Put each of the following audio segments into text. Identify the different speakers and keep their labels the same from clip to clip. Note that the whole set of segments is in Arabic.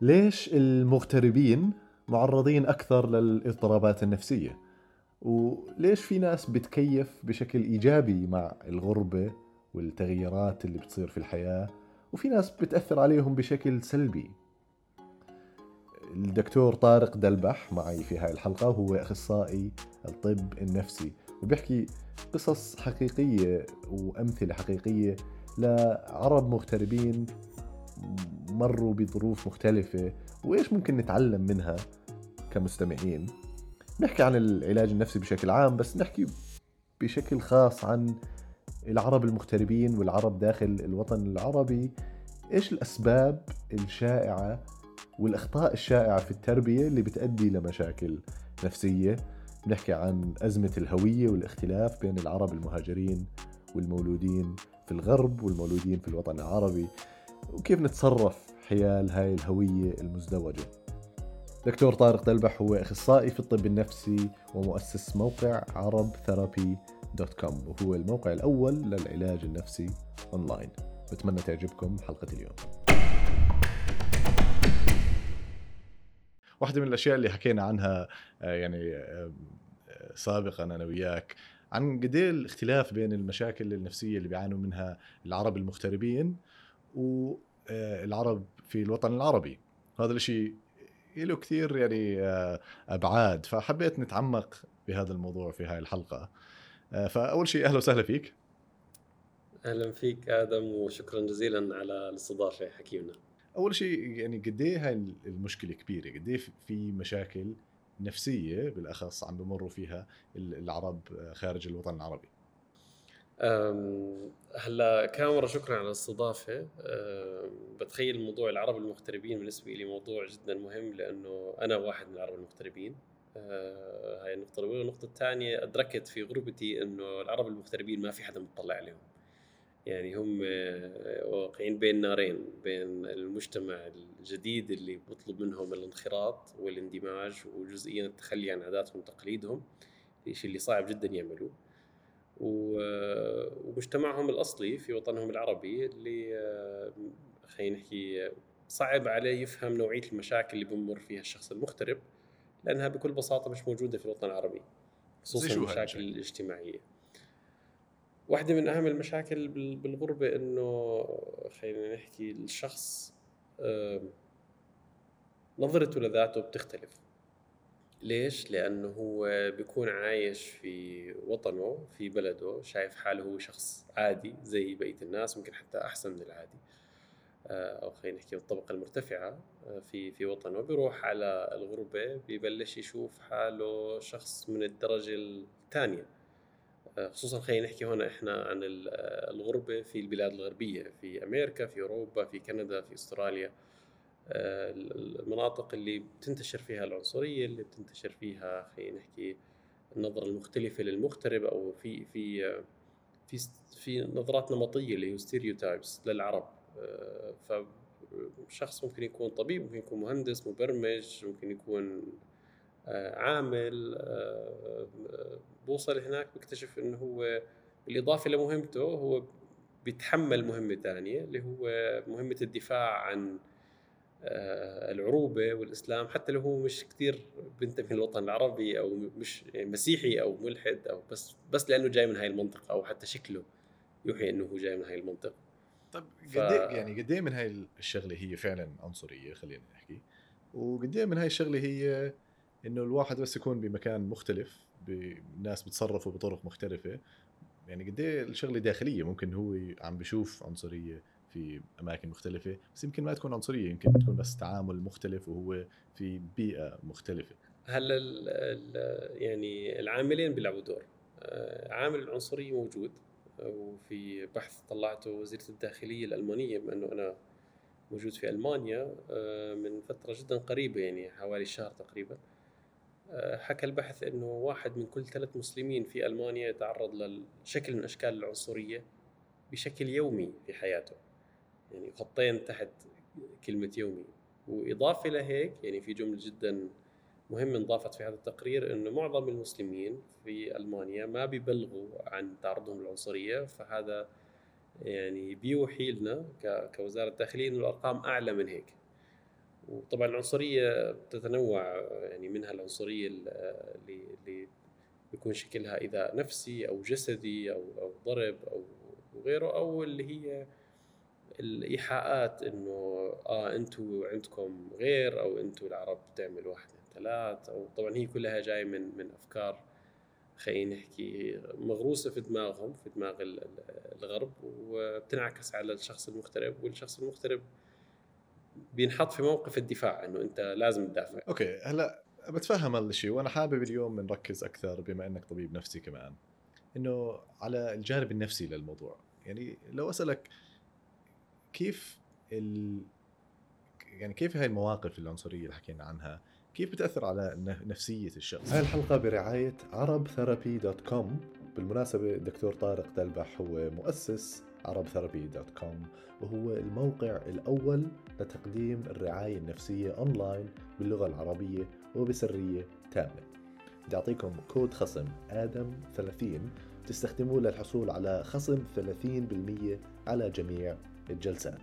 Speaker 1: ليش المغتربين معرضين أكثر للاضطرابات النفسية؟ وليش في ناس بتكيف بشكل إيجابي مع الغربة والتغيرات اللي بتصير في الحياة وفي ناس بتأثر عليهم بشكل سلبي الدكتور طارق دلبح معي في هاي الحلقة وهو أخصائي الطب النفسي وبيحكي قصص حقيقية وأمثلة حقيقية لعرب مغتربين مروا بظروف مختلفة وإيش ممكن نتعلم منها كمستمعين؟ نحكي عن العلاج النفسي بشكل عام بس نحكي بشكل خاص عن العرب المغتربين والعرب داخل الوطن العربي. إيش الأسباب الشائعة والأخطاء الشائعة في التربية اللي بتؤدي لمشاكل نفسية؟ بنحكي عن أزمة الهوية والاختلاف بين العرب المهاجرين والمولودين في الغرب والمولودين في الوطن العربي. وكيف نتصرف حيال هاي الهوية المزدوجة؟ دكتور طارق دلبح هو أخصائي في الطب النفسي ومؤسس موقع عرب ثيرابي dot com وهو الموقع الأول للعلاج النفسي اونلاين بتمنى تعجبكم حلقة اليوم. واحدة من الأشياء اللي حكينا عنها آه، يعني آه، سابقا أنا وياك عن قد إيه الاختلاف بين المشاكل النفسية اللي بيعانوا منها العرب المغتربين والعرب آه، في الوطن العربي. هذا الشيء له كثير يعني أبعاد فحبيت نتعمق بهذا الموضوع في هاي الحلقة. فأول شيء أهلا وسهلا فيك.
Speaker 2: أهلا فيك آدم وشكرا جزيلا على الاستضافة حكيمنا.
Speaker 1: أول شيء يعني قد إيه هاي المشكلة كبيرة؟ قد إيه في مشاكل نفسية بالأخص عم بمروا فيها العرب خارج الوطن العربي؟
Speaker 2: هلا كاميرا شكرا على الاستضافة. بتخيل موضوع العرب المغتربين بالنسبة لي موضوع جدا مهم لأنه أنا واحد من العرب المغتربين. أه، هاي النقطة الأولى. النقطة الثانية أدركت في غربتي إنه العرب المغتربين ما في حدا مطلع عليهم. يعني هم واقعين بين نارين بين المجتمع الجديد اللي بيطلب منهم الانخراط والاندماج وجزئيا التخلي عن عاداتهم وتقاليدهم الشيء اللي صعب جدا يعملوه. ومجتمعهم الأصلي في وطنهم العربي اللي خلينا نحكي صعب عليه يفهم نوعية المشاكل اللي بمر فيها الشخص المغترب لأنها بكل بساطة مش موجودة في الوطن العربي خصوصا المشاكل الاجتماعية. واحدة من أهم المشاكل بالغربة إنه خلينا نحكي الشخص نظرته لذاته بتختلف. ليش؟ لأنه هو بيكون عايش في وطنه في بلده شايف حاله هو شخص عادي زي بقية الناس ممكن حتى أحسن من العادي. آه، أو خلينا نحكي الطبقة المرتفعة آه، في في وطنه. بيروح على الغربة ببلش يشوف حاله شخص من الدرجة الثانية. خصوصا خلينا نحكي هون إحنا عن الغربة في البلاد الغربية في أمريكا في أوروبا في كندا في أستراليا. آه، المناطق اللي بتنتشر فيها العنصرية اللي بتنتشر فيها خلينا نحكي النظرة المختلفة للمغترب أو في في في في نظرات نمطية اللي هي ستيريوتايبس للعرب. فشخص ممكن يكون طبيب ممكن يكون مهندس مبرمج ممكن يكون عامل بوصل هناك بكتشف إنه هو بالإضافة لمهمته هو بيتحمل مهمة ثانية اللي هو مهمة الدفاع عن العروبة والإسلام حتى لو هو مش كثير بينتمي للوطن العربي أو مش مسيحي أو ملحد أو بس بس لأنه جاي من هاي المنطقة أو حتى شكله يوحي إنه هو جاي من هاي المنطقة.
Speaker 1: طيب ف... قد إيه- يعني قد إيه من هاي الشغلة هي فعلا عنصرية؟ خلينا نحكي. وقد إيه من هاي الشغلة هي إنه الواحد بس يكون بمكان مختلف بناس بتصرفوا بطرق مختلفة. يعني قد الشغلة داخلية ممكن هو عم بشوف عنصرية في أماكن مختلفة بس يمكن ما تكون عنصرية يمكن تكون بس تعامل مختلف وهو في بيئة مختلفة.
Speaker 2: هلأ يعني العاملين بيلعبوا دور. آه، عامل العنصريه موجود وفي بحث طلعته وزيرة الداخلية الألمانية بما انه أنا موجود في ألمانيا آه، من فترة جدا قريبة يعني حوالي شهر تقريبا. آه، حكى البحث إنه واحد من كل ثلاث مسلمين في ألمانيا يتعرض لشكل من أشكال العنصرية بشكل يومي في حياته. يعني خطين تحت كلمة يومي. وإضافة لهيك يعني في جملة جدا مهم انضافت في هذا التقرير إنه معظم المسلمين في ألمانيا ما بيبلغوا عن تعرضهم للعنصرية فهذا يعني بيوحي لنا كوزارة داخليه إنه الأرقام أعلى من هيك. وطبعا العنصرية تتنوع يعني منها العنصرية اللي بيكون شكلها إذا نفسي أو جسدي أو أو ضرب أو وغيره أو اللي هي الإيحاءات إنه آه أنتم عندكم غير أو أنتم العرب بتعملوا واحد اثنين ثلاث أو طبعا هي كلها جاية من من أفكار خلينا نحكي مغروسة في دماغهم في دماغ الغرب وبتنعكس على الشخص المغترب والشخص المغترب بينحط في موقف الدفاع إنه أنت لازم تدافع.
Speaker 1: أوكي هلأ بتفهم هذا الشيء وأنا حابب اليوم نركز أكثر بما إنك طبيب نفسي كمان إنه على الجانب النفسي للموضوع. يعني لو أسألك كيف ال... يعني كيف هاي المواقف العنصرية اللي حكينا عنها كيف بتأثر على نفسية الشخص؟ هاي الحلقة برعاية عرب ثيرابي dot com بالمناسبة الدكتور طارق دلبح هو مؤسس عرب ثيرابي dot com وهو الموقع الأول لتقديم الرعاية النفسية أونلاين باللغة العربية وبسرية تامة. بدي أعطيكم كود خصم آدم 30 تستخدموه للحصول على خصم 30% على جميع الجلسات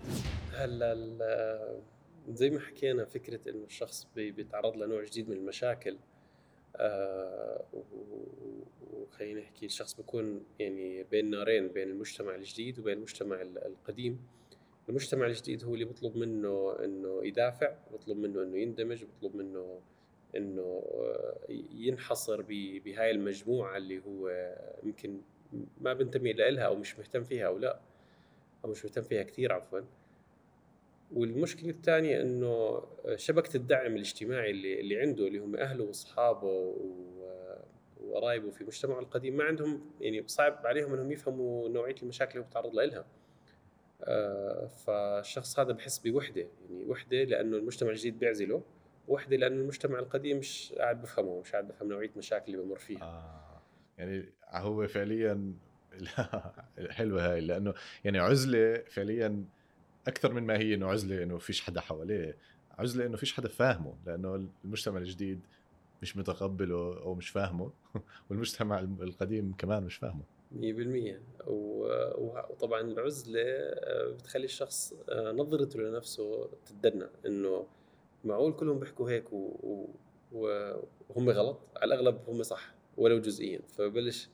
Speaker 2: هلا زي ما حكينا فكرة إنه الشخص بيتعرض لنوع جديد من المشاكل آه وخلينا نحكي الشخص بيكون يعني بين نارين بين المجتمع الجديد وبين المجتمع القديم. المجتمع الجديد هو اللي بيطلب منه إنه يدافع بيطلب منه إنه يندمج بيطلب منه إنه ينحصر بهاي المجموعة اللي هو يمكن ما بنتمي لها أو مش مهتم فيها أو لا. أو مش مهتم فيها كثير عفوا والمشكلة الثانية إنه شبكة الدعم الاجتماعي اللي اللي عنده اللي هم أهله وأصحابه وقرايبه في مجتمعه القديم ما عندهم يعني صعب عليهم إنهم يفهموا نوعية المشاكل اللي هو بيتعرض لها آه، فالشخص هذا بحس بوحدة يعني وحدة لأنه المجتمع الجديد بيعزله وحدة لأنه المجتمع القديم مش قاعد بفهمه مش قاعد بفهم نوعية المشاكل اللي بمر فيها
Speaker 1: آه. يعني هو فعليا حلوة هاي لأنه يعني عزلة فعليا أكثر من ما هي إنه عزلة إنه فيش حدا حواليه عزلة إنه فيش حدا فاهمه لأنه المجتمع الجديد مش متقبله أو مش فاهمه والمجتمع القديم كمان مش فاهمه.
Speaker 2: 100% وطبعا العزلة آه، بتخلي الشخص آه، نظرته لنفسه تتدنى إنه معقول كلهم بيحكوا هيك وهم غلط؟ على الأغلب هم صح ولو جزئيا. فبلش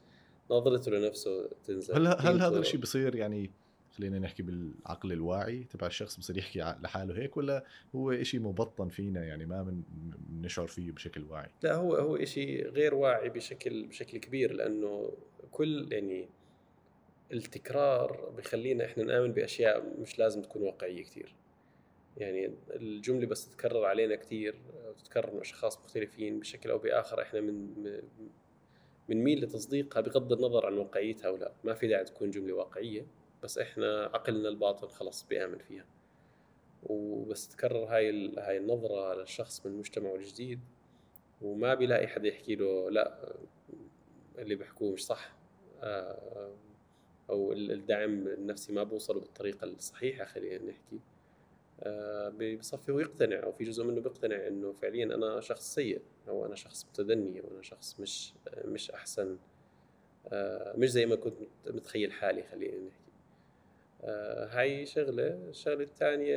Speaker 2: نظرته لنفسه تنزل.
Speaker 1: هل هل هذا الشيء بصير يعني خلينا نحكي بالعقل الواعي تبع الشخص بصير يحكي لحاله هيك ولا هو شيء مبطن فينا يعني ما بنشعر فيه بشكل واعي؟
Speaker 2: لا هو هو شيء غير واعي بشكل بشكل كبير لأنه كل يعني التكرار بخلينا إحنا نآمن بأشياء مش لازم تكون واقعية كثير يعني الجملة بس تتكرر علينا كثير وتتكرر من أشخاص مختلفين بشكل أو بآخر إحنا من بنميل لتصديقها بغض النظر عن واقعيتها أو لا. ما في داعي تكون جملة واقعية بس إحنا عقلنا الباطن خلص بيأمن فيها. وبس تكرر هاي هاي النظرة للشخص من مجتمعه الجديد وما بيلاقي حدا يحكي له لا اللي بيحكوه مش صح. آه، أو الدعم النفسي ما بوصله بالطريقة الصحيحة خلينا نحكي. بصفي هو يقتنع أو في جزء منه بيقتنع إنه فعليا أنا شخص سيء أو أنا شخص متدني أو أنا شخص مش مش أحسن آه، مش زي ما كنت متخيل حالي خلينا نحكي. آه، هاي شغلة الشغلة الثانية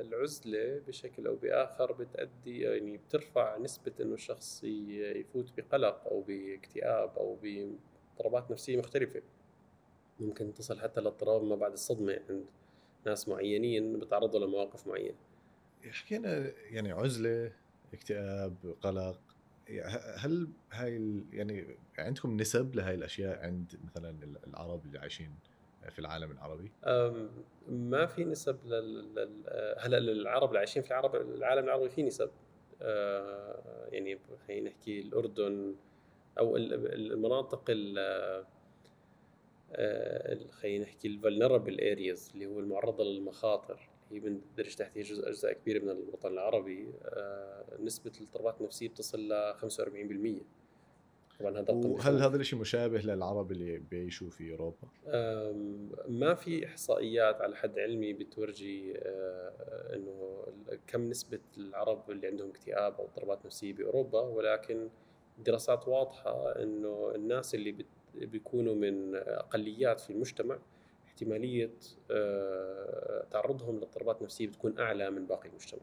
Speaker 2: العزلة بشكل أو بآخر بتأدي يعني بترفع نسبة إنه الشخص يفوت بقلق أو باكتئاب أو باضطرابات نفسية مختلفة. ممكن تصل حتى لاضطراب ما بعد الصدمة عند ناس معينين بتعرضوا لمواقف معينة
Speaker 1: حكينا يعني عزلة اكتئاب قلق هل هاي يعني عندكم نسب لهي الأشياء عند مثلا العرب اللي عايشين في العالم العربي؟
Speaker 2: ما في نسب لل... هلا للعرب اللي عايشين في العرب العالم العربي في نسب آه، يعني خلينا نحكي الأردن أو المناطق ال خلينا نحكي ال vulnerable areas اللي هو المعرضة للمخاطر هي بندرج تحتها جزء أجزاء كبيرة من الوطن العربي آه، نسبة الاضطرابات النفسية بتصل ل 45%
Speaker 1: طبعا هذا وهل هذا الشيء مشابه للعرب اللي بيعيشوا في أوروبا؟
Speaker 2: ما في إحصائيات على حد علمي بتورجي آه، إنه كم نسبة العرب اللي عندهم اكتئاب أو اضطرابات نفسية بأوروبا ولكن دراسات واضحة إنه الناس اللي بيكونوا من أقليات في المجتمع احتمالية آه، تعرضهم لاضطرابات نفسيه بتكون أعلى من باقي المجتمع.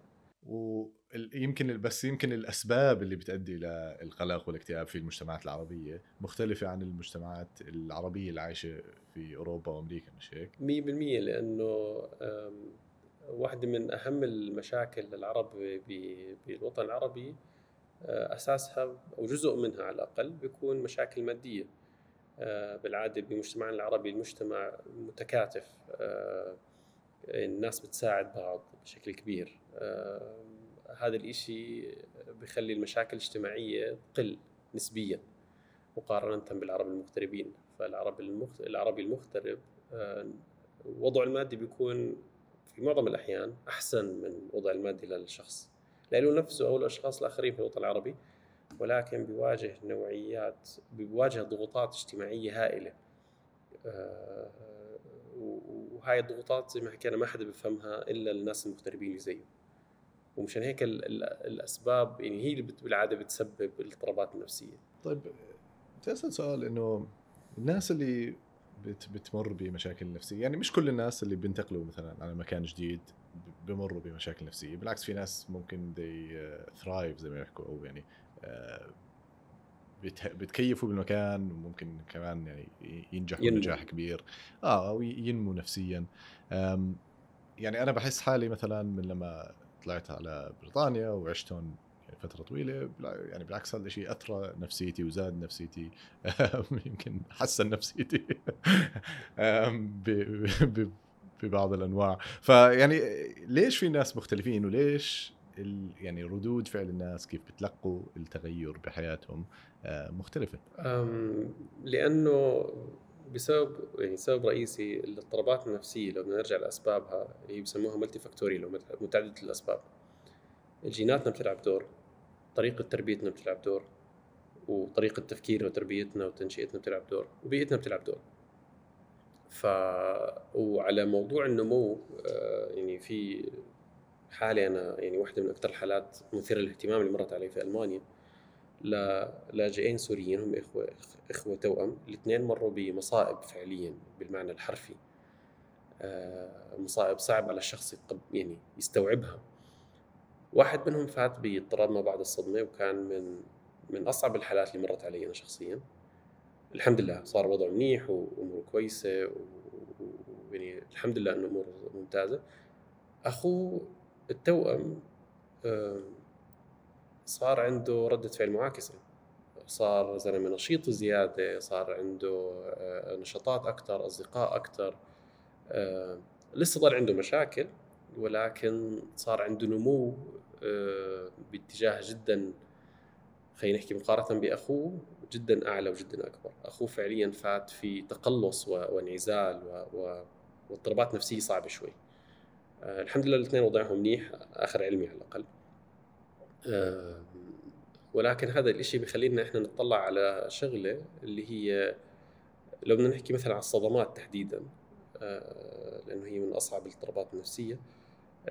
Speaker 1: ويمكن بس يمكن الأسباب اللي بتؤدي للقلق والاكتئاب في المجتمعات العربية مختلفة عن المجتمعات العربية اللي عايشة في أوروبا وأمريكا مش هيك؟ 100%
Speaker 2: لأنه واحدة من أهم المشاكل للعرب بالوطن العربي آه، أساسها أو جزء منها على الأقل بيكون مشاكل مادية بالعادة بمجتمعنا العربي المجتمع متكاتف آه، الناس بتساعد بعض بشكل كبير. هذا الإشي بخلي المشاكل الاجتماعية تقل نسبيا مقارنة بالعرب المغتربين. فالعرب المغت... العربي المغترب وضعه المادي بيكون في معظم الأحيان أحسن من وضع المادي للشخص له نفسه أو الأشخاص الآخرين في الوطن العربي ولكن بيواجه نوعيات بيواجه ضغوطات اجتماعية هائلة. آه، وهاي الضغوطات زي ما حكينا ما حدا بيفهمها إلا الناس المغتربين اللي زيه ومشان هيك الأسباب يعني هي اللي بالعادة بتسبب الاضطرابات النفسية.
Speaker 1: طيب بدي أسأل سؤال إنه الناس اللي بت بتمر بمشاكل نفسية يعني مش كل الناس اللي بينتقلوا مثلا على مكان جديد بمروا بمشاكل نفسية بالعكس في ناس ممكن دي ثرايف زي ما يحكوا أو يعني بتكيفوا بالمكان وممكن كمان يعني ينجحوا. نجاح كبير. آه أو ينمو نفسيا. يعني أنا بحس حالي مثلا من لما طلعت على بريطانيا وعشت هون فترة طويلة يعني بالعكس هذا الشيء أثرى نفسيتي وزاد نفسيتي. يمكن حسن نفسيتي. ببعض الأنواع. فيعني ليش في ناس مختلفين وليش يعني ردود فعل الناس كيف بتلقوا التغير بحياتهم آه، مختلفة.
Speaker 2: لأنه بسبب يعني سبب رئيسي الاضطرابات النفسية لو بدنا نرجع لأسبابها هي بسموها ملتي فاكتوريال متعددة الأسباب. جيناتنا بتلعب دور طريقة تربيتنا بتلعب دور وطريقة تفكيرنا وتربيتنا وتنشئتنا بتلعب دور وبيئتنا بتلعب دور. ف وعلى موضوع النمو آه، يعني في حالة أنا يعني واحدة من أكثر الحالات مثيرة للاهتمام اللي مرت علي في ألمانيا. لاجئين سوريين هم إخوة إخوة توأم. الاثنين مروا بمصائب فعليا بالمعنى الحرفي. آه، مصائب صعب على الشخص يعني يستوعبها. واحد منهم فات باضطراب ما بعد الصدمة وكان من من أصعب الحالات اللي مرت علي أنا شخصيا. الحمد لله صار وضعه منيح وأموره كويسة ويعني الحمد لله إنه أموره ممتازة. أخوه التوأم صار عنده ردة فعل معاكسة. صار زلمة نشيط زيادة صار عنده آه، نشاطات أكثر أصدقاء أكثر لسه ضل عنده مشاكل ولكن صار عنده نمو آه، باتجاه جدا خلينا نحكي مقارنة بأخوه جدا أعلى وجدا أكبر، أخوه فعليا فات في تقلص وانعزال واضطرابات نفسية صعبة شوي. آه، الحمد لله الاثنين وضعهم منيح آخر علمي على الأقل. آه، ولكن هذا الإشي بخلينا إحنا نطلع على شغلة اللي هي لو بدنا نحكي مثلا على الصدمات تحديدا لأنه هي من أصعب الاضطرابات النفسية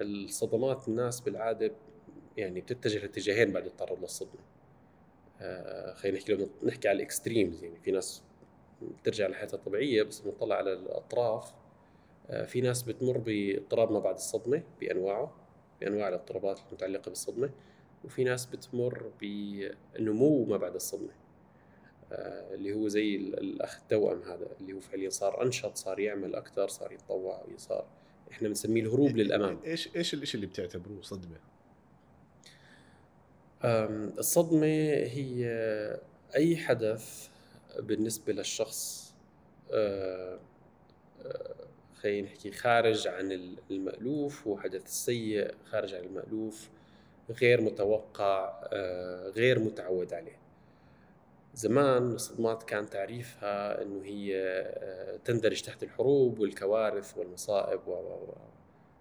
Speaker 2: الصدمات الناس بالعادة يعني بتتجه لاتجاهين بعد التعرض للصدمة آه خلينا نحكي لو نحكي على الإكستريمز يعني في ناس بترجع لحياتها الطبيعيه بس بنطلع على الأطراف آه في ناس بتمر باضطراب ما بعد الصدمة بأنواعه بأنواع الاضطرابات المتعلقة بالصدمة وفي ناس بتمر بنمو ما بعد الصدمة آه اللي هو زي الأخ التوأم هذا اللي هو فعليا صار أنشط صار يعمل أكثر صار يتطوع صار إحنا بنسميه الهروب للامام
Speaker 1: إيش إيش الشيء اللي بتعتبروه صدمة؟
Speaker 2: الصدمة هي أي حدث بالنسبة للشخص آه، آه، خلينا نحكي خارج عن المألوف هو حدث سيء خارج عن المألوف غير متوقع آه، غير متعود عليه. زمان الصدمات كان تعريفها إنه هي تندرج تحت الحروب والكوارث والمصائب و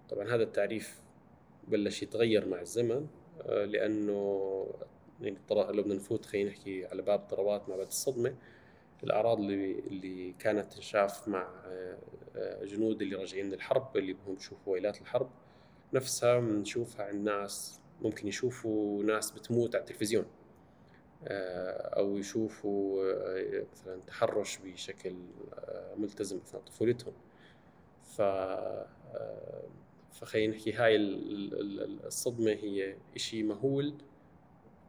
Speaker 2: طبعا هذا التعريف بلش يتغير مع الزمن آه، لأنه يعني لو بدنا نفوت خلينا نحكي على باب اضطرابات ما بعد الصدمة. الأعراض اللي اللي كانت تنشاف مع آه، آه، جنود اللي راجعين من الحرب اللي بدهم يشوفوا ويلات الحرب نفسها بنشوفها عند ناس ممكن يشوفوا ناس بتموت على التلفزيون أو يشوفوا مثلا تحرش بشكل ملتزم أثناء طفولتهم. ف فخلينا نحكي هاي الصدمة هي شيء مهول.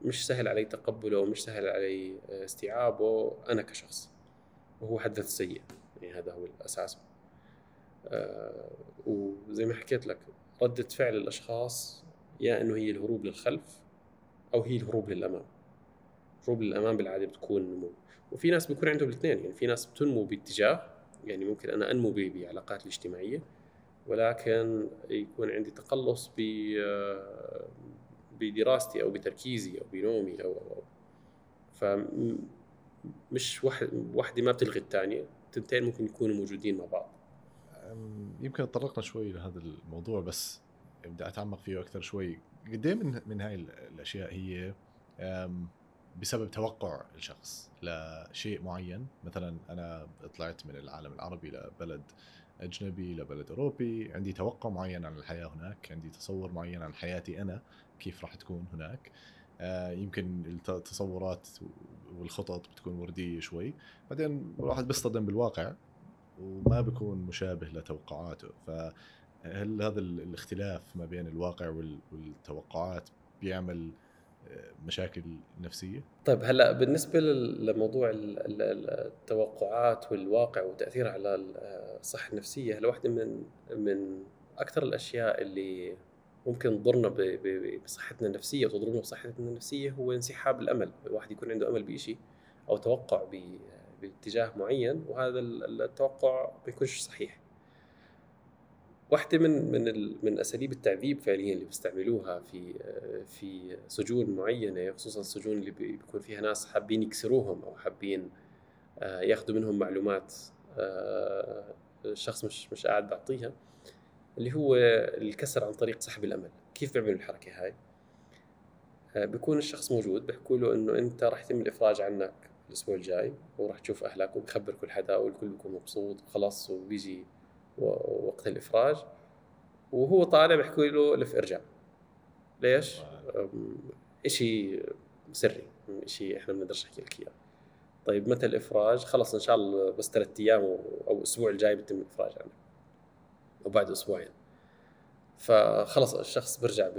Speaker 2: مش سهل علي تقبله ومش سهل علي استيعابه أنا كشخص. وهو حدث سيء يعني هذا هو الأساس. آه وزي ما حكيت لك ردة فعل الأشخاص يا إنه هي الهروب للخلف أو هي الهروب للأمام. الهروب للأمام بالعادة بتكون نمو وفي ناس بيكون عندهم الاثنين يعني في ناس بتنمو باتجاه يعني ممكن أنا أنمو بعلاقاتي الاجتماعية ولكن يكون عندي تقلص بدراستي أو بتركيزي أو بنومي أو أو, ف مش واحدة ما بتلغي الثانية التنتين ممكن يكونوا موجودين مع بعض.
Speaker 1: يمكن تطرقنا شوي لهذا الموضوع بس بدي أتعمق فيه أكثر شوي. قد إيه من من هاي الأشياء هي بسبب توقع الشخص لشيء معين؟ مثلا أنا طلعت من العالم العربي لبلد أجنبي لبلد أوروبي. عندي توقع معين عن الحياة هناك. عندي تصور معين عن حياتي أنا كيف راح تكون هناك. آه، يمكن التصورات والخطط بتكون وردية شوي. بعدين الواحد بيصطدم بالواقع وما بيكون مشابه لتوقعاته. فهل هذا الاختلاف ما بين الواقع والتوقعات بيعمل مشاكل نفسية.
Speaker 2: طيب هلا بالنسبة لموضوع التوقعات والواقع وتاثيرها على الصحه النفسية هلا واحدة من من أكثر الأشياء اللي ممكن تضرنا بصحتنا النفسية وتضرنا بصحتنا النفسية هو انسحاب الأمل. الواحد يكون عنده أمل بشيء أو توقع باتجاه معين وهذا التوقع ما بيكونش صحيح. واحدة من من من أساليب التعذيب فعليا اللي بيستعملوها في في سجون معينة خصوصا السجون اللي بيكون فيها ناس حابين يكسروهم أو حابين آه، ياخذوا منهم معلومات آه، الشخص مش مش قاعد بعطيها اللي هو الكسر عن طريق سحب الأمل. كيف بيعملوا الحركة هاي؟ آه، بيكون الشخص موجود بيحكوا له إنه أنت راح يتم الإفراج عنك الأسبوع الجاي وراح تشوف أهلك وبخبر كل حدا والكل بيكون مبسوط وخلاص وبيجي وقت الإفراج وهو طالع بيحكوا له لف ارجع ليش؟ شيء سري شيء إحنا ما بنقدرش نحكي لك إياه طيب متى الإفراج؟ خلص إن شاء الله بس ثلاث أيام أو الأسبوع الجاي بيتم الإفراج عنه وبعد أسبوعين فخلص الشخص بيرجع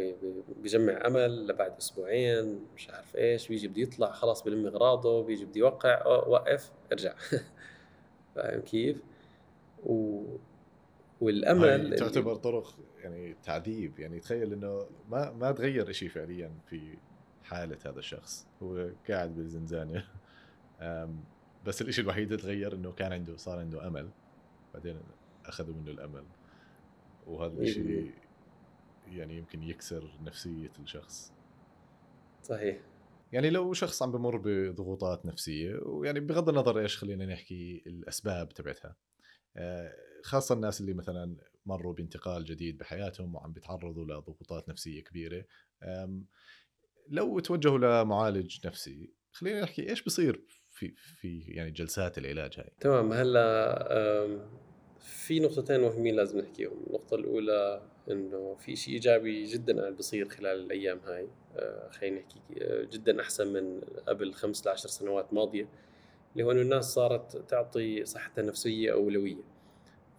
Speaker 2: بيجمع امل لبعد أسبوعين مش عارف إيش بيجي بده يطلع خلاص بلم أغراضه بيجي بده يوقع وقف ارجع فاهم كيف؟ و والأمل
Speaker 1: تعتبر طرق يعني تعذيب. يعني تخيل إنه ما ما تغير شيء فعليا في حالة هذا الشخص. هو قاعد بالزنزانة. بس الشيء الوحيد اللي تغير إنه كان عنده صار عنده أمل. بعدين أخذوا منه الأمل. وهذا إيه. الشيء يعني يمكن يكسر نفسية الشخص.
Speaker 2: صحيح.
Speaker 1: يعني لو شخص عم بمر بضغوطات نفسية ويعني بغض النظر إيش خلينا نحكي الأسباب تبعتها. خاصة الناس اللي مثلا مروا بانتقال جديد بحياتهم وعم بيتعرضوا لضغوطات نفسية كبيرة. لو توجهوا لمعالج نفسي خلينا نحكي إيش بصير في في يعني جلسات العلاج هاي؟
Speaker 2: تمام هلأ في نقطتين مهمين لازم نحكيهم. النقطة الأولى إنه في شيء إيجابي جدا قاعد بصير خلال الأيام هاي. آه، خلينا نحكي آه، جدا أحسن من قبل خمس لعشر سنوات ماضية اللي هو إنه الناس صارت تعطي صحتها النفسية أولوية.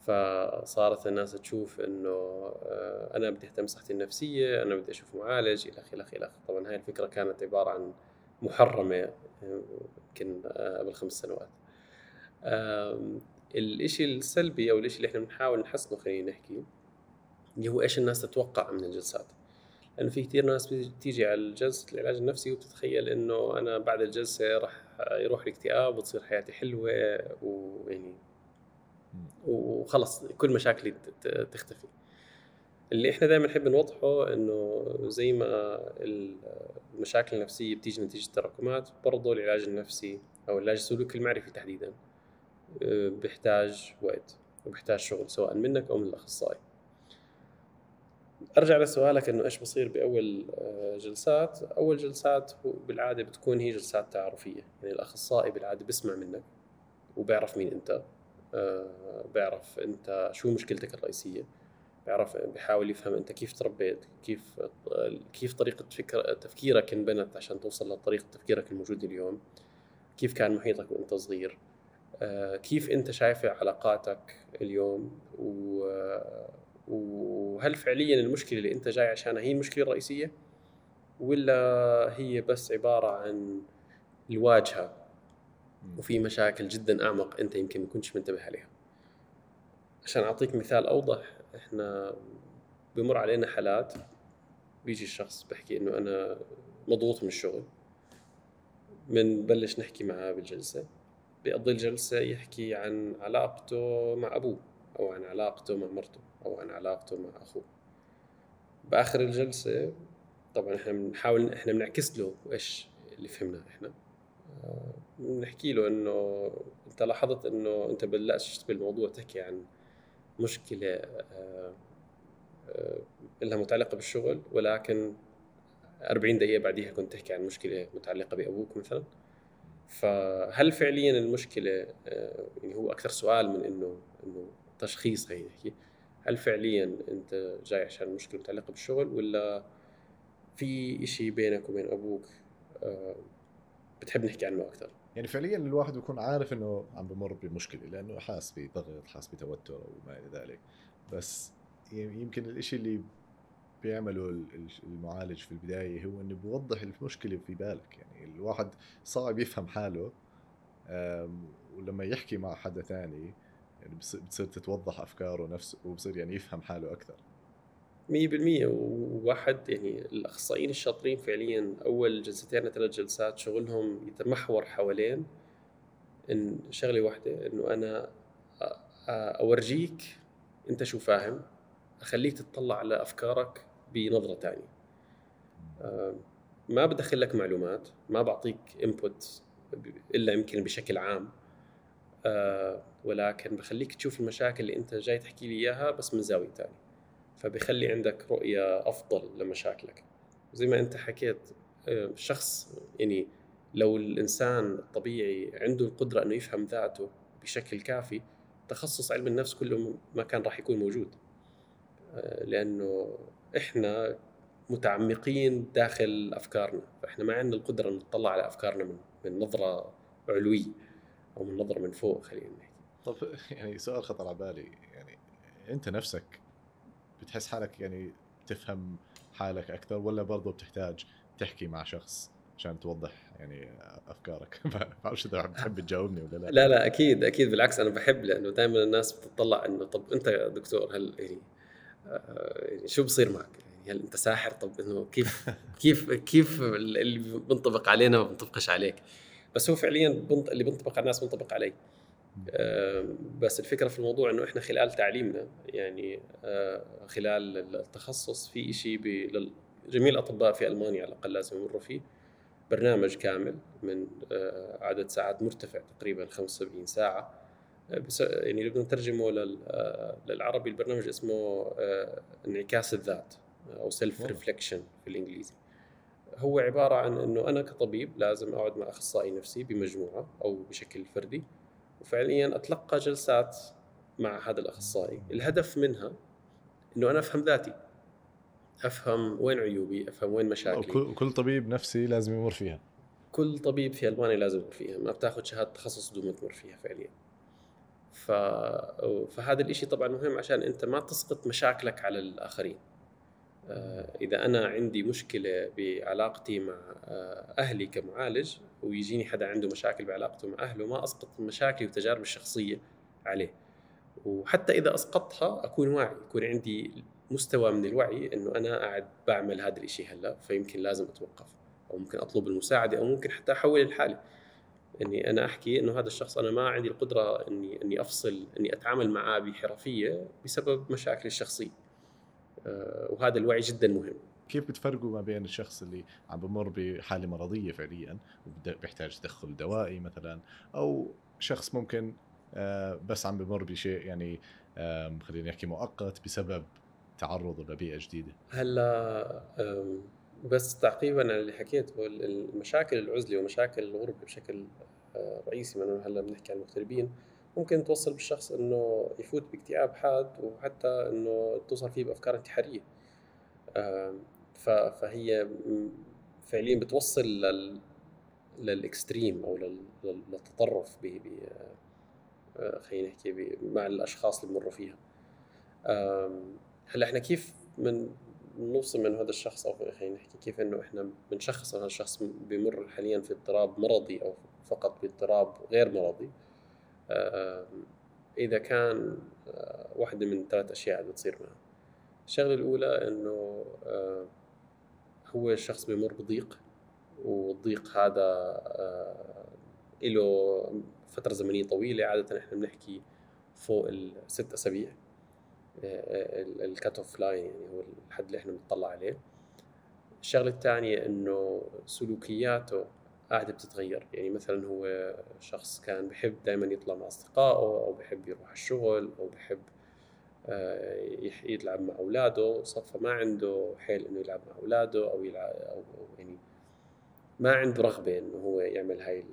Speaker 2: فصارت الناس تشوف إنه آه، أنا بدي أهتم بصحتي النفسية أنا بدي أشوف معالج إلى آخره إلى آخره طبعا هاي الفكرة كانت عبارة عن محرمة يمكن قبل خمس سنوات. الإشي السلبي أو الإشي اللي إحنا بنحاول نحسنه خلينا نحكي اللي هو إيش الناس تتوقع من الجلسات. لأنه في كثير ناس بتيجي على جلسه العلاج النفسي وبتتخيل إنه أنا بعد الجلسة راح يروح الاكتئاب وتصير حياتي حلوة ويعني وخلص كل مشاكلي تختفي. اللي إحنا دائما نحب نوضحه إنه زي ما المشاكل النفسية بتيجي نتيجة تراكمات برضه العلاج النفسي أو العلاج السلوكي المعرفي تحديدا آه، بيحتاج وقت وبيحتاج شغل سواء منك أو من الأخصائي. أرجع لسؤالك إنه إيش بصير بأول آه، جلسات؟ أول جلسات بالعادة بتكون هي جلسات تعارفيه يعني الأخصائي بالعادة بيسمع منك وبيعرف مين أنت. بيعرف أنت شو مشكلتك الرئيسية بيعرف بيحاول يفهم أنت كيف تربيت كيف كيف طريقة فكر تفكيرك انبنت عشان توصل لطريقة تفكيرك الموجوده اليوم كيف كان محيطك وأنت صغير آه، كيف أنت شايف علاقاتك اليوم وهل فعليا المشكلة اللي أنت جاي عشانها هي المشكلة الرئيسية ولا هي بس عبارة عن الواجهة؟ وفي مشاكل جدا أعمق أنت يمكن ما كنتش منتبه عليها. عشان أعطيك مثال أوضح إحنا بمر علينا حالات بيجي الشخص بحكي إنه أنا مضغوط من الشغل بنبلش نحكي معاه بالجلسة بيقضي الجلسة يحكي عن علاقته مع أبوه أو عن علاقته مع مرته أو عن علاقته مع أخوه. بآخر الجلسة طبعا إحنا بنحاول إحنا بنعكس له إيش اللي فهمناه إحنا. بنحكي له إنه أنت لاحظت إنه أنت بلشت بالموضوع تحكي عن مشكلة آه، آه، لها متعلقة بالشغل ولكن 40 دقيقة بعديها كنت تحكي عن مشكلة متعلقة بأبوك مثلا. فهل فعليا المشكلة آه، يعني هو أكثر سؤال من إنه إنه تشخيص خلينا نحكي هل فعليا أنت جاي عشان مشكلة متعلقة بالشغل ولا في شيء بينك وبين أبوك بتحب نحكي عنه أكثر؟
Speaker 1: يعني فعليا الواحد بيكون عارف إنه عم بمر بمشكلة لأنه حاس بضغط حاس بتوتر وما إلى ذلك. بس يمكن الإشي اللي بيعمله المعالج في البداية هو إنه بيوضح المشكلة في بالك. يعني الواحد صعب يفهم حاله ولما يحكي مع حدا ثاني يعني بتصير تتوضح أفكاره نفسه وبصير يعني يفهم حاله أكثر.
Speaker 2: 100% وواحد يعني الأخصائيين الشاطرين فعليا أول جلستين ثلاث جلسات شغلهم يتمحور حوالين إن شغلة واحدة إنه أنا أورجيك أنت شو فاهم؟ أخليك تطلع على أفكارك بنظرة ثانية ما بدخل لك معلومات ما بعطيك input إلا يمكن بشكل عام. ولكن بخليك تشوف المشاكل اللي أنت جاي تحكي لي إياها بس من زاوية ثانية فبيخلي عندك رؤية أفضل لمشاكلك. زي ما أنت حكيت شخص يعني لو الإنسان الطبيعي عنده القدرة إنه يفهم ذاته بشكل كافي تخصص علم النفس كله ما كان راح يكون موجود. آه، لأنه إحنا متعمقين داخل أفكارنا فإحنا ما عندنا القدرة نطلع على أفكارنا من من نظرة علوية أو من نظرة من فوق خلينا نحكي.
Speaker 1: طب يعني سؤال خطر على بالي. يعني أنت نفسك بتحس حالك يعني تفهم حالك أكثر ولا برضه بتحتاج تحكي مع شخص عشان توضح يعني أفكارك؟ ما بعرفش إذا بتحب تجاوبني ولا لا.
Speaker 2: لا لا أكيد أكيد بالعكس أنا بحب لأنه دائما الناس بتطلع إنه طب أنت يا دكتور هل يعني يعني شو بصير معك؟ يعني هل أنت ساحر؟ طب إنه كيف كيف كيف اللي بنطبق علينا ما بنطبقش عليك؟ بس هو فعليا اللي بنطبق على الناس بنطبق علي. بس الفكرة في الموضوع إنه إحنا خلال تعليمنا يعني آه، خلال التخصص في شيء جميع الأطباء في ألمانيا على الأقل لازم يمروا فيه برنامج كامل من آه، عدد ساعات مرتفع تقريبا 75 ساعة بس يعني بدنا نترجمه للعربي البرنامج اسمه آه، انعكاس الذات أو self reflection في الإنجليزي. هو عبارة عن إنه أنا كطبيب لازم أقعد مع أخصائي نفسي بمجموعة أو بشكل فردي وفعليا أتلقى جلسات مع هذا الأخصائي. الهدف منها إنه أنا أفهم ذاتي أفهم وين عيوبي أفهم وين مشاكلي.
Speaker 1: وكل طبيب نفسي لازم يمر فيها.
Speaker 2: كل طبيب في ألمانيا لازم يمر فيها ما بتاخذ شهادة تخصص بدون ما تمر فيها فعليا. ف... فهذا الإشي طبعا مهم عشان أنت ما تسقط مشاكلك على الآخرين. إذا أنا عندي مشكلة بعلاقتي مع آه، أهلي كمعالج ويجيني حدا عنده مشاكل بعلاقته مع أهله ما أسقط مشاكلي وتجاربي الشخصية عليه. وحتى إذا أسقطها أكون واعي يكون عندي مستوى من الوعي إنه أنا قاعد بعمل هذا الشيء هلا فيمكن لازم أتوقف أو ممكن أطلب المساعدة أو ممكن حتى أحول الحاله إني أنا أحكي إنه هذا الشخص أنا ما عندي القدرة إني إني أفصل إني أتعامل معاه بحرفية بسبب مشاكلي الشخصية. آه، وهذا الوعي جدا مهم.
Speaker 1: كيف بتفرقوا ما بين الشخص اللي عم بمر بحالة مرضية فعليا وبيحتاج تدخل دوائي مثلا أو شخص ممكن آه، بس عم بمر بشيء يعني خلينا نحكي مؤقت بسبب تعرضه لبيئة جديدة؟
Speaker 2: هلأ بس تعقيبا على اللي حكيته المشاكل العزلة ومشاكل الغربه بشكل آه، رئيسي ما هلأ بنحكي عن المغتربين ممكن توصل بالشخص إنه يفوت باكتئاب حاد وحتى إنه توصل فيه بأفكار انتحارية. فهي فعليا بتوصل لل للإكستريم أو للتطرف ب آه، خلينا نحكي مع الأشخاص اللي بمروا فيها. هلأ إحنا كيف من نوصل من هذا الشخص أو خلينا نحكي كيف إنه إحنا بنشخص هذا الشخص بمر حاليا في اضطراب مرضي أو فقط باضطراب غير مرضي؟ إذا كان آه، واحدة من ثلاث أشياء بتصير معه. الشغلة الأولى إنه آه، هو الشخص بمر بضيق والضيق هذا آه، له فترة زمنية طويلة. عادة إحنا بنحكي فوق الست أسابيع ال cut off line يعني هو الحد اللي إحنا بنطلع عليه. الشغلة الثانية إنه سلوكياته قاعدة بتتغير. يعني مثلا هو شخص كان بحب دائما يطلع مع أصدقائه أو بحب يروح الشغل أو بحب آه، يلعب مع أولاده. صفى ما عنده حيل إنه يلعب مع أولاده أو يلعب أو يعني ما عنده رغبة إنه هو يعمل هاي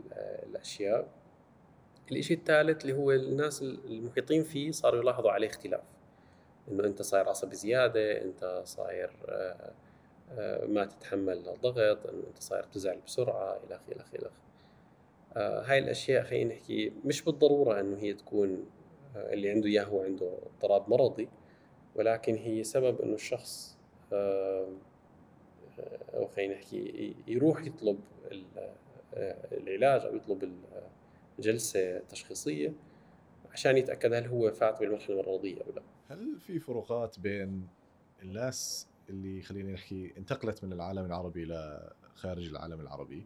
Speaker 2: الأشياء. الشيء الثالث اللي هو الناس المحيطين فيه صاروا يلاحظوا عليه اختلاف. إنه أنت صاير عصبي زيادة أنت صاير آه، آه، ما تتحمل الضغط انه أنت صاير تزعل بسرعة إلى آخره إلى آخره آه، هاي الأشياء خلينا نحكي مش بالضرورة إنه هي تكون اللي عنده إياه هو عنده اضطراب مرضي ولكن هي سبب إنه الشخص أو خلينا نحكي يروح يطلب العلاج أو يطلب الجلسه التشخيصيه عشان يتأكد هل هو فات بالمرحلة المرضية أو لا.
Speaker 1: هل في فروقات بين الناس اللي خلينا نحكي انتقلت من العالم العربي لخارج العالم العربي.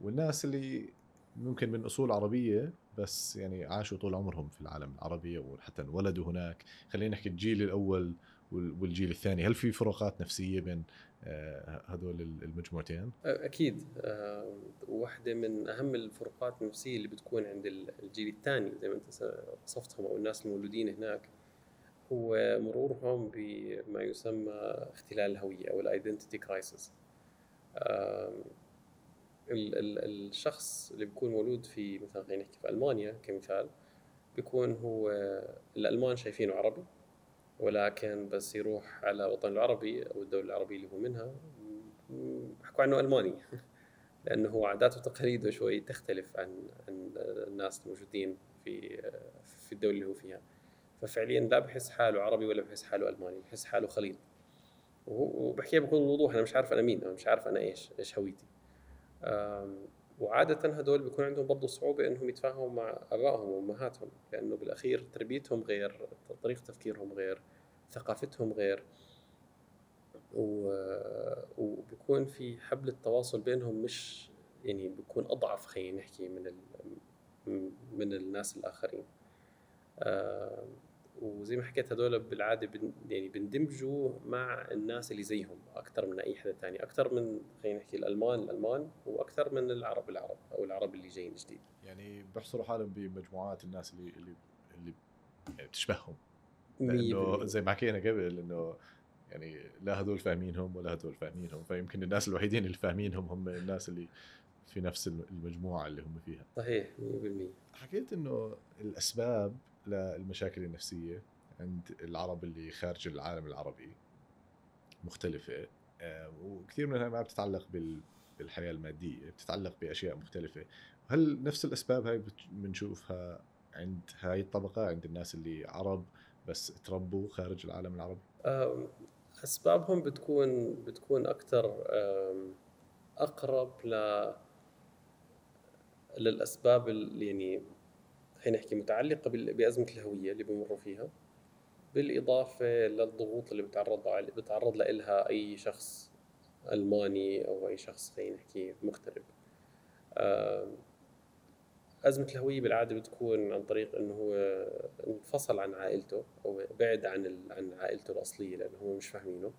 Speaker 1: والناس اللي ممكن من أصول عربية بس يعني عاشوا طول عمرهم في العالم العربي وحتى انولدوا هناك. خلينا نحكي الجيل الأول والجيل الثاني. هل في فروقات نفسية بين آه، هذول المجموعتين؟
Speaker 2: أكيد. آه، واحدة من أهم الفروقات النفسية اللي بتكون عند الجيل الثاني زي ما أنت وصفتهم أو الناس المولودين هناك. هو مرورهم بما يسمى اختلال الهوية أو ال identity crisis الشخص اللي بيكون مولود في مثلا خلينا نحكي في ألمانيا كمثال بيكون هو الألمان شايفينه عربي ولكن بس يروح على وطن العربي أو الدولة العربية اللي هو منها. بحكوا عنه ألماني لأنه هو عاداته وتقاليده شوي تختلف عن عن الناس الموجودين في في الدولة اللي هو فيها. ففعليا لا بحس حاله عربي ولا بحس حاله ألماني بحس حاله خليط وبحكيها بكل وضوح أنا مش عارف أنا مين أنا مش عارف أنا إيش إيش هويتي وعادة هدول بيكون عندهم برضه صعوبة إنهم يتفاهموا مع ابائهم وأمهاتهم لأنه بالأخير تربيتهم غير طريقة تفكيرهم غير ثقافتهم غير. وبكون في حبل التواصل بينهم مش يعني بيكون أضعف خلينا نحكي من. من الناس الآخرين وزي ما حكيت هذول بالعادة بن يعني بندمجوا مع الناس اللي زيهم أكثر من أي حدا ثاني أكثر من خلينا نحكي الألمان الألمان وأكثر من العرب العرب أو العرب اللي جايين جديد.
Speaker 1: يعني بيحصروا حالهم بمجموعات الناس اللي اللي اللي بتشبههم. لأنه زي ما حكينا قبل إنه يعني لا هذول فاهمينهم ولا هذول فاهمينهم فيمكن الناس الوحيدين اللي فاهمينهم هم الناس اللي في نفس المجموعة اللي هم فيها.
Speaker 2: صحيح 100%
Speaker 1: حكيت إنه الأسباب للمشاكل النفسية عند العرب اللي خارج العالم العربي. مختلفة. آه، وكثير منها ما بتتعلق بالحياة المادية بتتعلق بأشياء مختلفة. هل نفس الأسباب هاي بنشوفها عند هاي الطبقة عند الناس اللي عرب بس تربوا خارج العالم العربي؟
Speaker 2: أسبابهم بتكون بتكون أكثر أقرب ل للأسباب اللي يعني خلينا نحكي متعلقة بأزمة الهوية اللي بمروا فيها بالإضافة للضغوط اللي بتعرض بتعرض لها أي شخص ألماني أو أي شخص خلينا نحكي مغترب. أزمة الهوية بالعادة بتكون عن طريق إنه هو انفصل عن عائلته أو بعد عن عن عائلته الأصلية لأنه هو مش فاهمينه.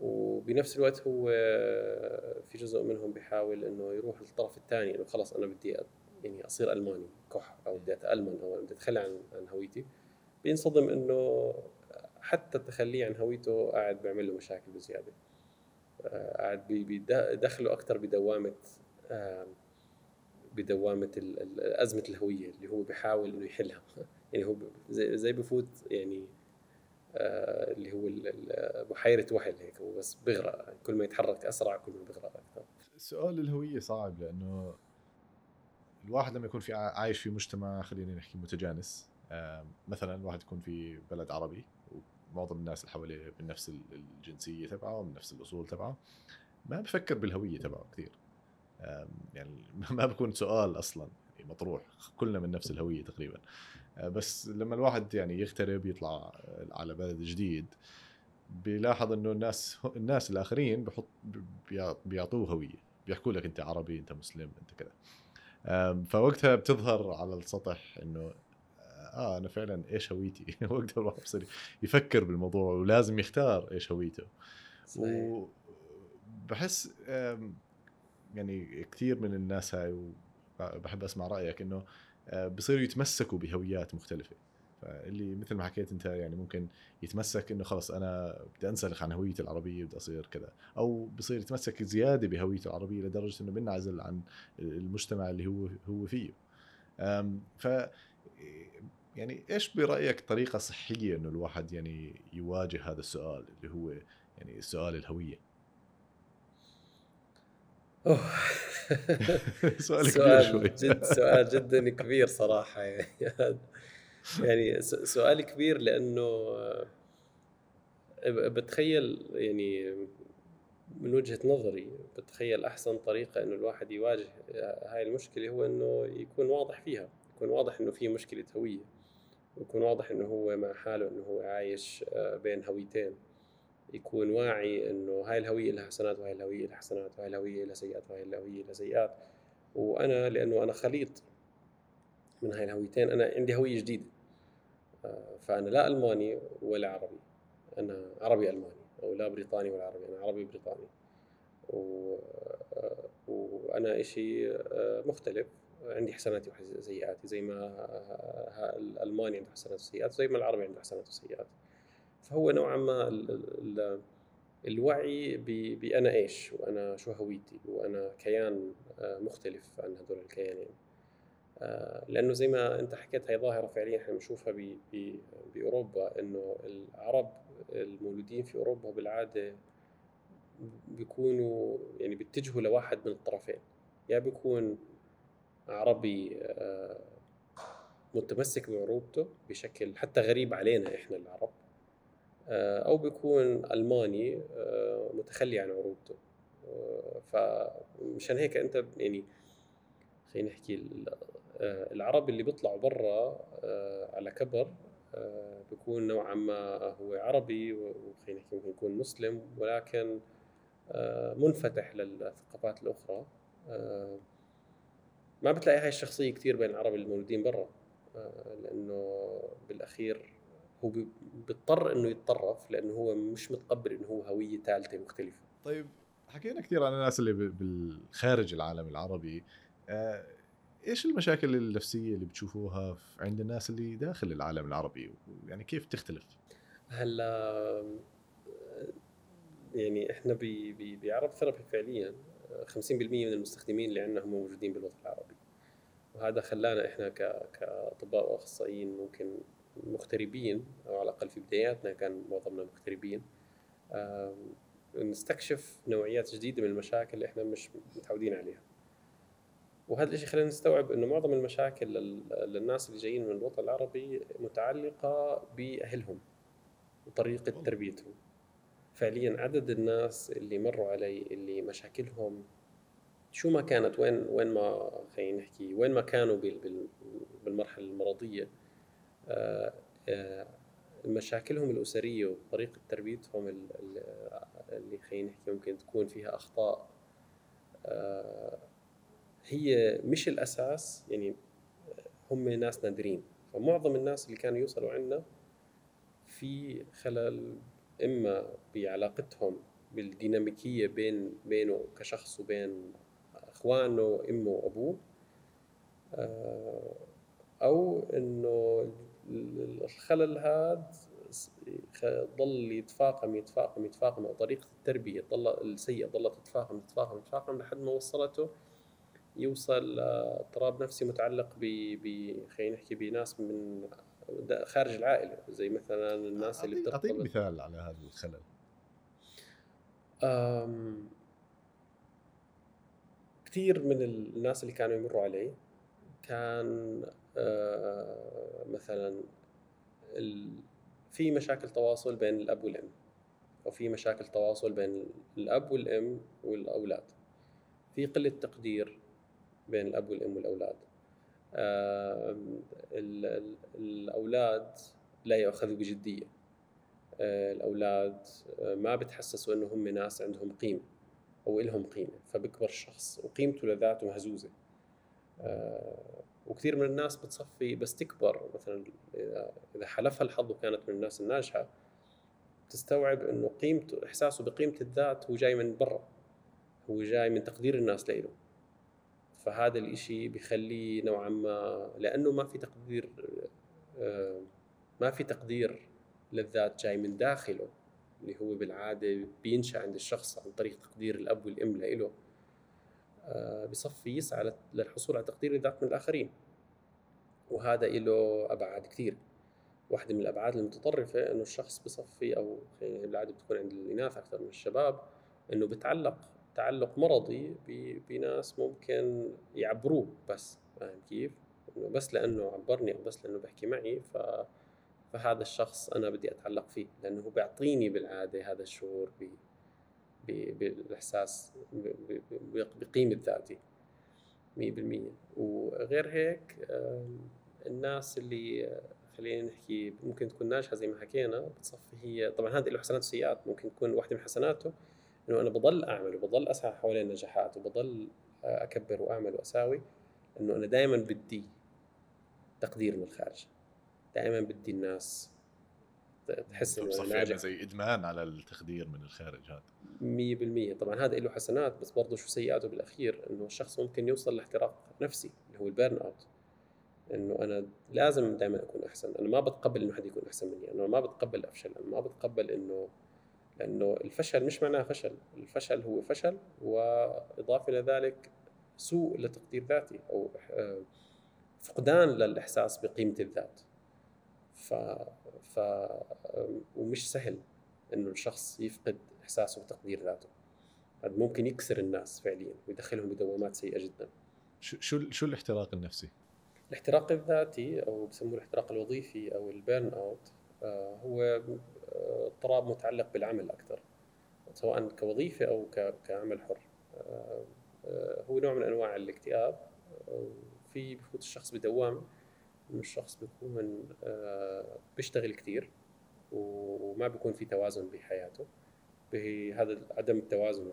Speaker 2: وبنفس الوقت هو في جزء منهم بيحاول إنه يروح للطرف الثاني إنه خلص أنا بدي يعني أصير ألماني كح أو بدي أتألمن أو بدي أتخلى عن عن هويتي. بينصدم إنه حتى التخلي عن هويته قاعد بيعمل له مشاكل بزيادة. آه، قاعد بيدخله أكثر بدوامة بدوامة أزمة الهوية اللي هو بيحاول إنه يحلها. يعني هو زي بفوت يعني آه، اللي هو بحيرة وحل هيك هو بس بيغرق كل ما يتحرك أسرع كل ما بيغرق أكثر
Speaker 1: سؤال الهوية صعب لأنه الواحد لما يكون في عايش في مجتمع خلينا نحكي متجانس مثلا الواحد يكون في بلد عربي معظم الناس اللي حواليه من نفس الجنسية تبعه من نفس الأصول تبعه ما بفكر بالهوية تبعه كثير. يعني ما بكون سؤال أصلا يعني مطروح كلنا من نفس الهوية تقريبا. آه، بس لما الواحد يعني يغترب يطلع على بلد جديد بيلاحظ إنه الناس الناس الآخرين بحط بيعطوه هوية. بيحكوا لك أنت عربي أنت مسلم أنت كذا. فوقتها بتظهر على السطح إنه آه أنا فعلا إيش هويتي؟ وقتها الواحد بصير يفكر بالموضوع ولازم يختار إيش هويته. وبحس يعني كثير من الناس هاي وبحب أسمع رأيك إنه آه، بصيروا يتمسكوا بهويات مختلفة. فاللي مثل ما حكيت انت يعني ممكن يتمسك انه خلص أنا بدي انسلخ عن هويتي العربية بدي اصير كذا. أو بصير يتمسك زيادة بهويته العربية لدرجة إنه بينعزل عن المجتمع اللي هو هو فيه. ف يعني إيش برأيك طريقة صحية إنه الواحد يعني يواجه هذا السؤال اللي هو يعني سؤال
Speaker 2: الهوية. سؤال كبير شوي. جد سؤال جدا كبير صراحة يعني. يعني سؤال كبير لأنه آه، بتخيل يعني من وجهة نظري بتخيل أحسن طريقة إنه الواحد يواجه هاي المشكلة هو إنه يكون واضح فيها يكون واضح إنه في مشكلة هوية ويكون واضح إنه هو مع حاله إنه هو عايش آه، بين هويتين يكون واعي إنه هاي الهوية لها حسنات وهاي الهوية لها حسنات وهاي الهوية لها سيئات وهاي الهوية لها سيئات وأنا لأنه أنا خليط من هاي الهويتين أنا عندي هوية جديدة. فأنا لا ألماني ولا عربي. أنا عربي ألماني أو لا بريطاني ولا عربي أنا عربي بريطاني. و... وأنا شيء مختلف. عندي حسناتي وسيئاتي زي ما الألماني عنده حسنات وسيئات زي ما العربي عنده حسنات وسيئات. فهو نوعا ما الوعي بأنا إيش؟ وأنا شو هويتي وأنا كيان مختلف عن هذول الكيانين. آه، لأنه زي ما أنت حكيت هي ظاهرة فعليا إحنا بنشوفها بأوروبا إنه العرب المولودين في أوروبا بالعادة بيكونوا يعني بيتجهوا لواحد من الطرفين. يا بيكون عربي آه، متمسك بعروبته بشكل حتى غريب علينا إحنا العرب آه، أو بيكون ألماني متخلي عن عروبته فمشان هيك أنت يعني خلينا نحكي آه، العرب اللي بيطلعوا برا آه، على كبر آه، بيكون نوعا ما هو عربي وخلينا نحكي ممكن يكون مسلم ولكن منفتح للثقافات الأخرى. ما بتلاقي هاي الشخصية كثير بين العرب المولودين برا. لأنه بالأخير هو بيضطر إنه يتطرف لأنه هو مش متقبل إنه هو هوية ثالثة مختلفة.
Speaker 1: طيب حكينا كثير عن الناس اللي بالخارج العالم العربي. إيش المشاكل النفسية اللي بتشوفوها عند الناس اللي داخل العالم العربي؟ يعني كيف تختلف؟
Speaker 2: هلا يعني إحنا بعرب ثيرابي فعليا 50% من المستخدمين اللي عندنا هم موجودين بالوطن العربي. وهذا خلانا إحنا كأطباء وأخصائيين ممكن مغتربين أو على الأقل في بداياتنا كان معظمنا مغتربين. نستكشف نوعيات جديدة من المشاكل اللي إحنا مش متعودين عليها. وهذا الشيء خلينا نستوعب إنه معظم المشاكل للناس اللي جايين من الوطن العربي متعلقة بأهلهم وطريقة تربيتهم. فعليا عدد الناس اللي مروا علي اللي مشاكلهم شو ما كانت وين وين ما خلينا نحكي وين ما كانوا بالمرحلة المرضية آه، آه، مشاكلهم الأسرية وطريقة تربيتهم اللي خلينا نحكي ممكن تكون فيها أخطاء آه، هي مش الأساس يعني هم ناس نادرين. فمعظم الناس اللي كانوا يوصلوا عندنا في خلل إما بعلاقتهم بالديناميكية بين بينه كشخص وبين إخوانه إمه وأبوه آه، أو إنه الخلل هذا ضل يتفاقم يتفاقم يتفاقم أو طريقة التربية ضل السيئة ضلت تتفاقم تتفاقم تتفاقم لحد ما وصلته يوصل اضطراب نفسي متعلق ب خلينا نحكي بناس من خارج العائلة زي مثلا الناس اللي
Speaker 1: بترتبط. اعطيني مثال على هذا الخلل.
Speaker 2: كثير من الناس اللي كانوا يمروا علي كان آه، مثلا في مشاكل تواصل بين الأب والأم أو في مشاكل تواصل بين الأب والأم والأولاد. في قلة تقدير بين الأب والأم والأولاد. آه، الأولاد لا يؤخذوا بجدية. آه، الأولاد آه، ما بتحسسوا إنه هم ناس عندهم قيمة أو لهم قيمة فبكبر الشخص وقيمته لذاته مهزوزة. وكثير من الناس بتصفي بس تكبر مثلا إذا حلفها الحظ وكانت من الناس الناجحة تستوعب إنه قيمته إحساسه بقيمة الذات هو جاي من برا هو جاي من تقدير الناس له فهذا الإشي بخليه نوعا ما لأنه ما في تقدير آه، ما في تقدير للذات جاي من داخله اللي هو بالعادة بينشأ عند الشخص عن طريق تقدير الأب والأم له آه، بصفي يسعى للحصول على تقدير الذات من الآخرين. وهذا له أبعاد كثير. واحدة من الأبعاد المتطرفة إنه الشخص بصفي أو بالعادة بتكون عند الإناث أكثر من الشباب إنه بتعلق تعلق مرضي بناس ممكن يعبروه بس فاهم كيف؟ إنه بس لأنه عبرني أو بس لأنه بحكي معي ف فهذا الشخص أنا بدي أتعلق فيه لأنه هو بيعطيني بالعادة هذا الشعور ب... بالإحساس. بقيمة ذاتي 100% وغير هيك الناس اللي خلينا نحكي ممكن تكون ناجحة زي ما حكينا بتصفي هي طبعا هذا له حسنات وسيئات ممكن تكون واحدة من حسناته إنه أنا بضل أعمل وبضل أسعى حوالين النجاحات وبضل أكبر وأعمل وأساوي إنه أنا دائما بدي تقدير من الخارج. دائما بدي الناس تحس
Speaker 3: إنه أنا ناجح. زي إدمان على التقدير من الخارج هذا.
Speaker 2: 100% طبعا هذا له حسنات بس برضه شو سيئاته بالأخير؟ إنه الشخص ممكن يوصل لاحتراق نفسي اللي هو البيرن أوت. إنه أنا لازم دائما أكون أحسن. أنا ما بتقبل إنه حد يكون أحسن مني. أنا ما بتقبل أفشل. أنا ما بتقبل إنه لأنه الفشل مش معناه فشل الفشل هو فشل وإضافة إلى ذلك سوء لتقدير ذاتي أو آه، فقدان للإحساس بقيمة الذات. ف ف ومش سهل إنه الشخص يفقد إحساسه بتقدير ذاته. هذا ممكن يكسر الناس فعليا ويدخلهم بدوامات سيئة جدا.
Speaker 3: شو شو شو الاحتراق النفسي؟
Speaker 2: الاحتراق الذاتي أو بسموه الاحتراق الوظيفي أو البيرن أوت آه، هو اضطراب متعلق بالعمل أكثر سواء كوظيفة أو كعمل حر. آه، آه، هو نوع من أنواع الاكتئاب في بفوت الشخص بدوام إنه الشخص بيكون بيشتغل كثير وما بيكون في توازن بحياته. بهذا عدم التوازن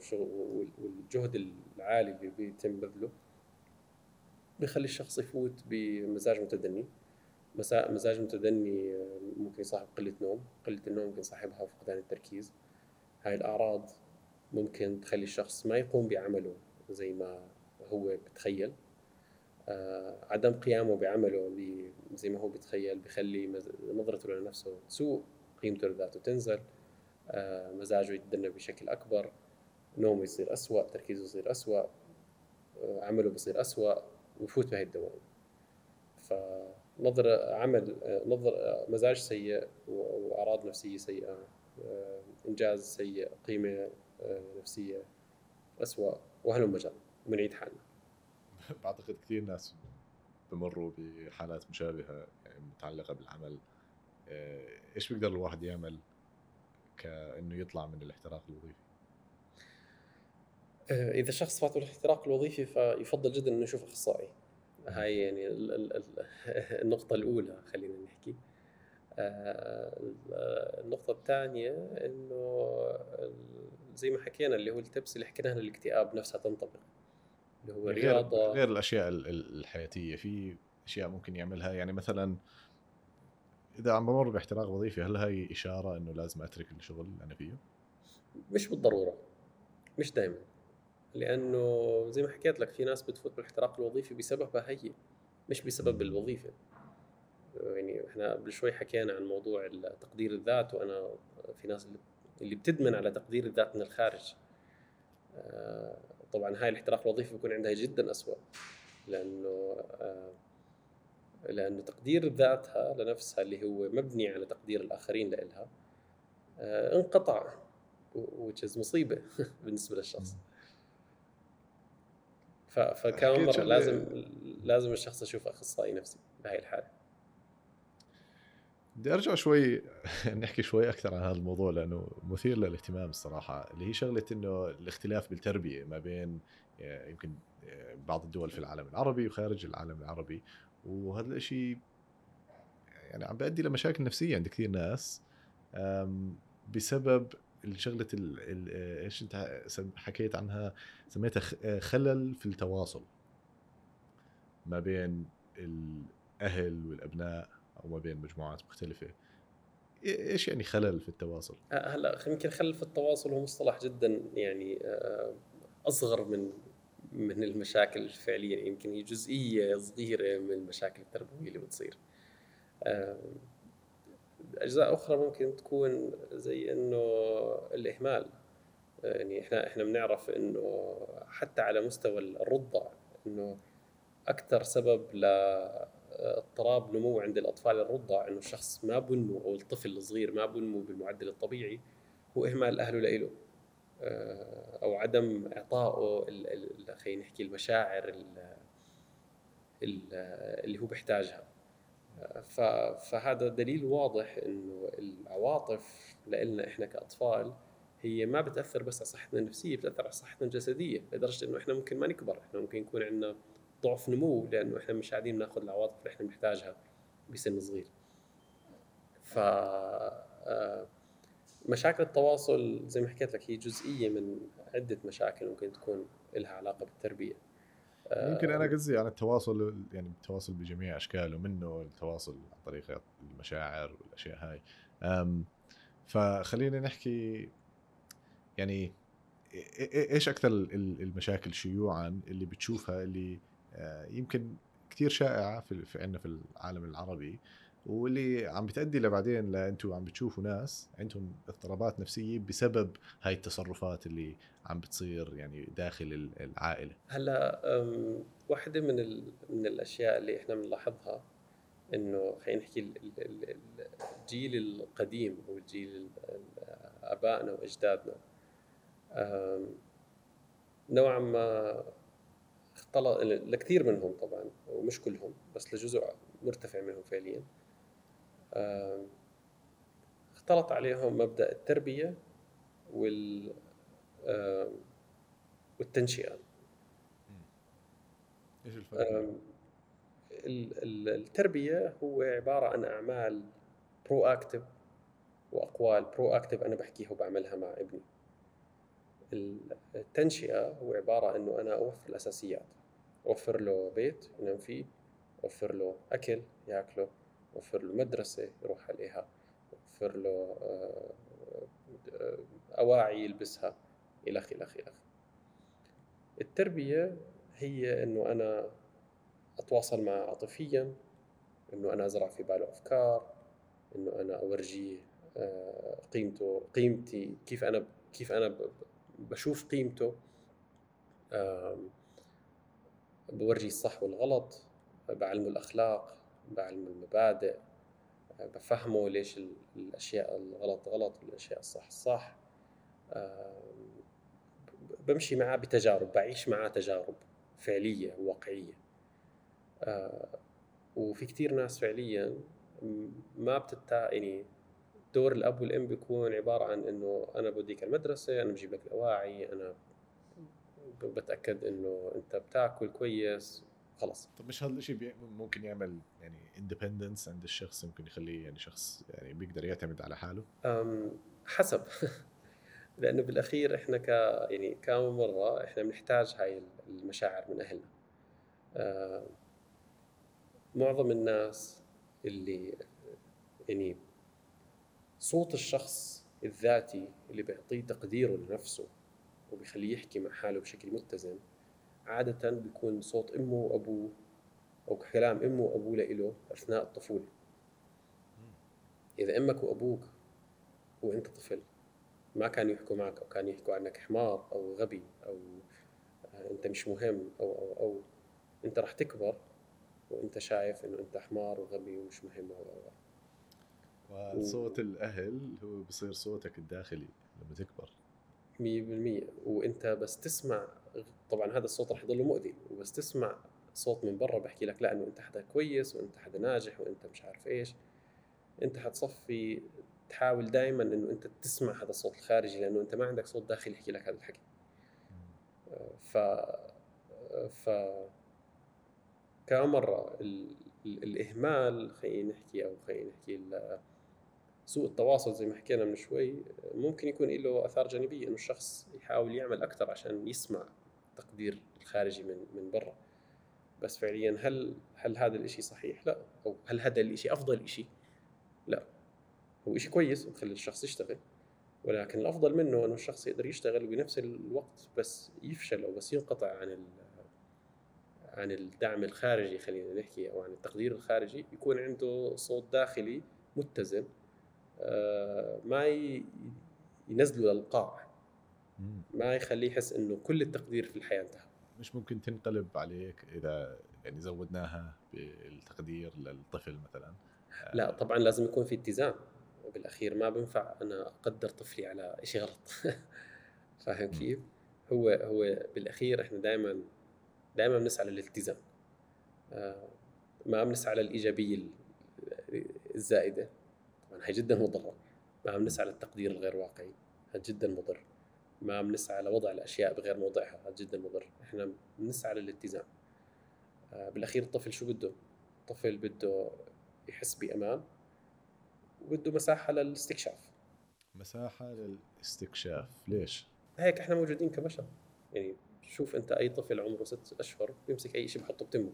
Speaker 2: والجهد العالي اللي بيتم بذله بيخلي الشخص يفوت بمزاج متدني. مزاج متدني ممكن يصاحب قلة نوم قلة النوم ممكن يصاحبها فقدان التركيز. هاي الأعراض ممكن تخلي الشخص ما يقوم بعمله زي ما هو بتخيل. آه عدم قيامه بعمله زي ما هو بتخيل بخلي نظرته لنفسه تسوء قيمته لذاته تنزل. آه مزاجه يتدنى بشكل أكبر نومه يصير أسوأ تركيزه يصير أسوأ آه عمله بصير أسوأ ويفوت بهي الدوام. ف نظرة عمل نظر مزاج سيء وأعراض نفسية سيئة إنجاز سيء قيمة نفسية اسوء وهلم مجال ونعيد حالنا.
Speaker 3: بعتقد كثير ناس بمروا بحالات مشابهة يعني متعلقة بالعمل. إيش بيقدر الواحد يعمل كإنه يطلع من الاحتراق الوظيفي؟
Speaker 2: إذا شخص فاته الاحتراق الوظيفي فيفضل جدا إنه يشوف أخصائي. هاي يعني النقطة الأولى خلينا نحكي. آه، النقطة الثانية إنه زي ما حكينا اللي هو التبس اللي حكيناها الاكتئاب نفسها تنطبق.
Speaker 3: اللي هو غير رياضة. غير الأشياء الحياتية في أشياء ممكن يعملها. يعني مثلا إذا عم بمر باحتراق وظيفي هل هاي إشارة إنه لازم أترك الشغل اللي أنا فيه؟
Speaker 2: مش بالضرورة. مش دائما لأنه زي ما حكيت لك في ناس بتفوت بالاحتراق الوظيفي بسببها هي مش بسبب الوظيفة. يعني إحنا قبل شوي حكينا عن موضوع تقدير الذات وأنا في ناس اللي بتدمن على تقدير الذات من الخارج. آه، طبعا هاي الاحتراق الوظيفي بيكون عندها جدا أسوأ لأنه آه، لأنه تقدير ذاتها لنفسها اللي هو مبني على تقدير الآخرين لها آه، انقطع وتشز مصيبة بالنسبة للشخص. فكمان مرة لازم لازم الشخص يشوف أخصائي نفسي بهاي الحالة.
Speaker 1: بدي أرجع شوي نحكي شوي أكثر عن هذا الموضوع لأنه مثير للاهتمام الصراحة. اللي هي شغلة إنه الاختلاف بالتربية ما بين آه، يمكن آه، بعض الدول في العالم العربي وخارج العالم العربي. وهذا الشيء يعني عم بيؤدي لمشاكل نفسية عند كثير ناس بسبب ال- آه، إيش أنت حكيت عنها سميتها آه، خلل في التواصل ما بين الأهل والأبناء أو ما بين مجموعات مختلفة. إيه- إيش يعني خلل في التواصل؟
Speaker 2: آه، هلا يمكن خلل في التواصل هو مصطلح جدا يعني أصغر من من المشاكل الفعلية يمكن هي جزئية صغيرة من المشاكل التربوية اللي بتصير. أجزاء أخرى ممكن تكون زي إنه الإهمال. يعني إحنا إحنا بنعرف إنه حتى على مستوى الرضع إنه أكثر سبب لاضطراب نمو عند الأطفال الرضع إنه الشخص ما بنمو أو الطفل الصغير ما بنمو بالمعدل الطبيعي هو إهمال أهله لإله. آه، أو عدم إعطائه خلينا نحكي المشاعر ال- ال- اللي هو بيحتاجها. فهذا دليل واضح إنه العواطف لنا إحنا كأطفال هي ما بتأثر بس على صحتنا النفسية بتأثر على صحتنا الجسدية لدرجة إنه إحنا ممكن ما نكبر إحنا ممكن يكون عندنا ضعف نمو لأنه إحنا مش قاعدين ناخذ العواطف اللي إحنا بنحتاجها بسن صغير. ف آه، مشاكل التواصل زي ما حكيت لك هي جزئية من عدة مشاكل ممكن تكون لها علاقة بالتربية.
Speaker 1: يمكن أنا قصدي عن التواصل يعني التواصل بجميع أشكاله منه التواصل عن طريق المشاعر والأشياء هاي. فخلينا نحكي يعني إيش أكثر ال- المشاكل شيوعا اللي بتشوفها اللي آه، يمكن كثير شائعة في في عندنا في العالم العربي واللي عم بتأدي لبعدين لانتم عم بتشوفوا ناس عندهم اضطرابات نفسية بسبب هاي التصرفات اللي عم بتصير يعني داخل ال- العائلة
Speaker 2: هلا واحدة من. من الأشياء اللي إحنا بنلاحظها إنه خلينا نحكي ال- ال- ال- ال- الجيل القديم أو الجيل ال- ال- آبائنا وأجدادنا نوعا ما اختلط لكثير منهم طبعا ومش كلهم بس لجزء مرتفع منهم فعليا اختلط عليهم مبدأ التربية وال أم، والتنشئة.
Speaker 1: إيش الفرق؟
Speaker 2: التربية هو عبارة عن أعمال proactive وأقوال proactive أنا بحكيها وبعملها مع ابني. ال- التنشئة هو عبارة إنه أنا أوفر الأساسيات. أوفر له بيت ينام فيه أوفر له أكل ياكله اوفر له مدرسة يروح عليها اوفر له آه، آه، أواعي يلبسها الخ الخ الخ التربية هي إنه أنا أتواصل معه عاطفيا إنه أنا أزرع في باله أفكار إنه أنا اورجيه آه، قيمته قيمتي كيف أنا كيف أنا ب- بشوف قيمته آم، بورجيه الصح والغلط بعلمه الأخلاق بعلمه المبادئ بفهمه ليش ال- الأشياء الغلط غلط والأشياء الصح صح بمشي معاه بتجارب بعيش معاه تجارب فعلية وواقعية. آه، وفي كتير ناس فعليا ما بتتا يعني دور الأب والأم بيكون عبارة عن إنه أنا بوديك المدرسة أنا بجيب لك الأواعي أنا بتأكد إنه أنت بتاكل كويس خلص
Speaker 1: طب مش هذا الشيء ممكن يعمل يعني اندبندنس عند الشخص ممكن يخليه يعني شخص يعني بيقدر يعتمد على حاله؟
Speaker 2: حسب. لأنه بالأخير إحنا ك يعني كم مرة إحنا بنحتاج هاي المشاعر من أهلنا. معظم الناس اللي يعني صوت الشخص الذاتي اللي بيعطيه تقديره لنفسه وبيخليه يحكي مع حاله بشكل متزن عادة بيكون صوت أمه وأبوه أو كلام أمه وأبوه لإله أثناء الطفولة. إذا أمك وأبوك وأنت طفل ما كانوا يحكوا معك أو كانوا يحكوا عنك حمار أو غبي أو آه، أنت مش مهم أو أو أو أنت رح تكبر وأنت شايف إنه أنت حمار وغبي ومش مهم أو أو
Speaker 1: وصوت الأهل هو بصير صوتك الداخلي لما تكبر.
Speaker 2: مية بالمية. وأنت بس تسمع طبعا هذا الصوت رح يضل مؤذي وبس تسمع صوت من برا بحكي لك لا إنه أنت حدا كويس وأنت حدا ناجح وأنت مش عارف إيش. أنت حتصفي تحاول دائما إنه أنت تسمع هذا الصوت الخارجي لأنه أنت ما عندك صوت داخلي يحكي لك هذا الحكي. ف ف كم مره ال... الإهمال خلينا نحكي أو خلينا نحكي سوء التواصل زي ما حكينا من شوي ممكن يكون له آثار جانبية إنه الشخص يحاول يعمل أكثر عشان يسمع التقدير الخارجي من من برا. بس فعليا هل هل هذا الشيء صحيح؟ لا. أو هل هذا الشيء أفضل شيء؟ لا. هو شيء كويس بخلي الشخص يشتغل ولكن الأفضل منه إنه الشخص يقدر يشتغل وبنفس الوقت بس يفشل أو بس ينقطع عن عن الدعم الخارجي خلينا نحكي أو عن التقدير الخارجي. يكون عنده صوت داخلي متزن آه، ما ينزله للقاع ما يخليه يحس إنه كل التقدير في الحياة انتهى.
Speaker 1: مش ممكن تنقلب عليك إذا يعني زودناها بالتقدير للطفل مثلا؟
Speaker 2: لا طبعا لازم يكون في اتزان بالاخير ما بينفع أنا أقدر طفلي على شيء غلط. فاهم كيف؟ هو هو بالأخير إحنا دائما دائما بنسعى للالتزام. آه، ما بنسعى للإيجابية الزائدة. طبعا هي جدا مضرة. ما بنسعى للتقدير الغير واقعي. هذا جدا مضر. ما بنسعى لوضع الأشياء بغير موضعها هذا جدا مضر. إحنا بنسعى للالتزام. آه، بالأخير الطفل شو بده؟ الطفل بده يحس بأمان وبده مساحة للاستكشاف.
Speaker 1: مساحة للاستكشاف. ليش؟
Speaker 2: هيك إحنا موجودين كبشر. يعني شوف أنت أي طفل عمره ست أشهر بيمسك أي شيء بحطه بتمه.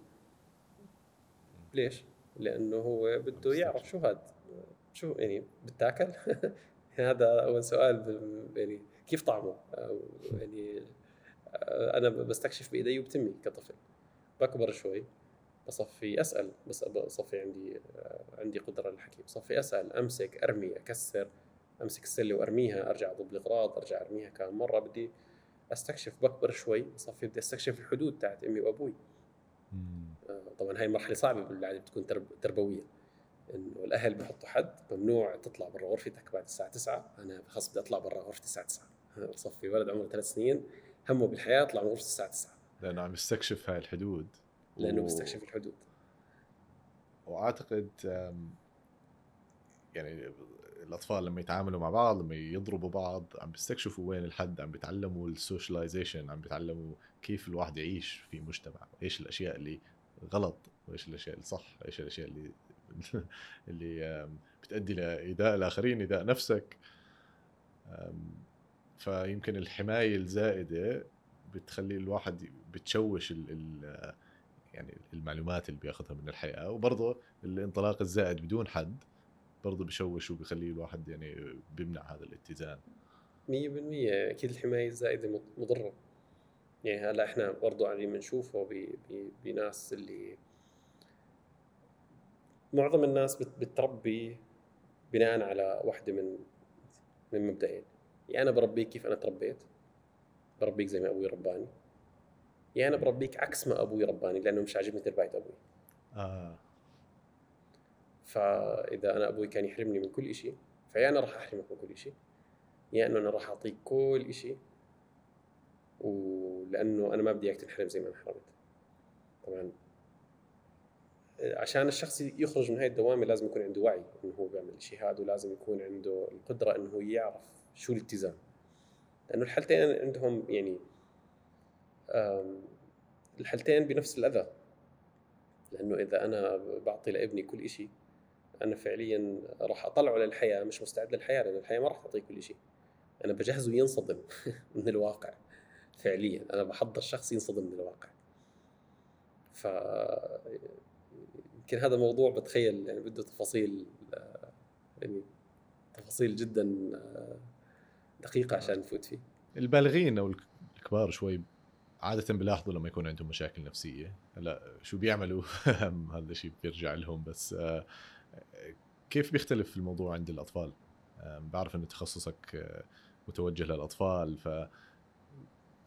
Speaker 2: ليش؟ لأنه هو بده يعرف شو هذا شو يعني بتاكل؟ هذا أول سؤال يعني كيف طعمه؟ يعني أنا بستكشف بإيدي وبتمي كطفل. بكبر شوي بصفي أسأل بس بصفي عندي عندي قدرة للحكي. بصفي أسأل أمسك أرمي أكسر أمسك السلة وأرميها أرجع أضب الأغراض أرجع أرميها كم مرة. بدي أستكشف بكبر شوي بصفي بدي أستكشف الحدود تاعت أمي وأبوي. آه، طبعا هاي مرحلة صعبة بالعاده بتكون تربوية. إنه الأهل بحطوا حد ممنوع تطلع برا غرفتك بعد الساعة 9 أنا خلص بدي أطلع برا غرفتي الساعة 9 بصفي ولد عمره ثلاث سنين همه بالحياة يطلع من غرفته الساعة 9
Speaker 1: لأنه عم يستكشف هاي الحدود.
Speaker 2: لأنه و... بيستكشف الحدود.
Speaker 1: وأعتقد يعني الأطفال لما يتعاملوا مع بعض لما يضربوا بعض عم بيستكشفوا وين الحد عم بيتعلموا السوشياليزيشن عم بيتعلموا كيف الواحد يعيش في مجتمع إيش الأشياء اللي غلط وايش الأشياء اللي صح إيش الأشياء اللي اللي بتؤدي لايذاء الآخرين ايذاء نفسك. فيمكن الحماية الزائدة بتخلي الواحد بتشوش ال ال يعني المعلومات اللي بياخذها من الحياة وبرضه الانطلاق الزائد بدون حد برضه بشوش وبخلي الواحد يعني بيمنع هذا الاتزان.
Speaker 2: 100% أكيد الحماية الزائدة مضرة. يعني هلأ إحنا برضه قاعدين بنشوفه بناس اللي معظم الناس بتربي بناء على واحدة من من مبدئين. يا أنا بربيك كيف أنا تربيت؟ بربيك زي ما أبوي رباني. يا أنا بربيك عكس ما أبوي رباني لأنه مش عاجبني تربايه أبوي. آه. فإذا أنا أبوي كان يحرمني من كل شيء فيا أنا راح أحرمك من كل شيء يا إنه أنا راح أعطيك كل شيء ولأنه أنا ما بدي إياك تنحرم زي ما انحرمت. طبعا عشان الشخص يخرج من هاي الدوامة لازم يكون عنده وعي إنه هو بيعمل الشيء هذا ولازم يكون عنده القدرة إنه هو يعرف شو الاتزان لأنه الحالتين عندهم يعني الحالتين بنفس الأذى. لأنه إذا أنا بعطي لابني كل شيء أنا فعليا راح أطلعه للحياة مش مستعد للحياة لأن الحياة ما راح تعطيه كل شيء أنا بجهزه ينصدم من الواقع فعليا. أنا بحضر شخص ينصدم من الواقع. ف يمكن هذا موضوع بتخيل يعني بده تفاصيل يعني تفاصيل جدا دقيقة عشان نفوت فيه.
Speaker 1: البالغين أو الكبار شوي عادة بلاحظوا لما يكون عندهم مشاكل نفسية. هلا شو بيعملوا؟ هذا الشيء بيرجع لهم. بس آه، كيف بيختلف الموضوع عند الأطفال؟ بعرف انه تخصصك آه، متوجه للأطفال. ف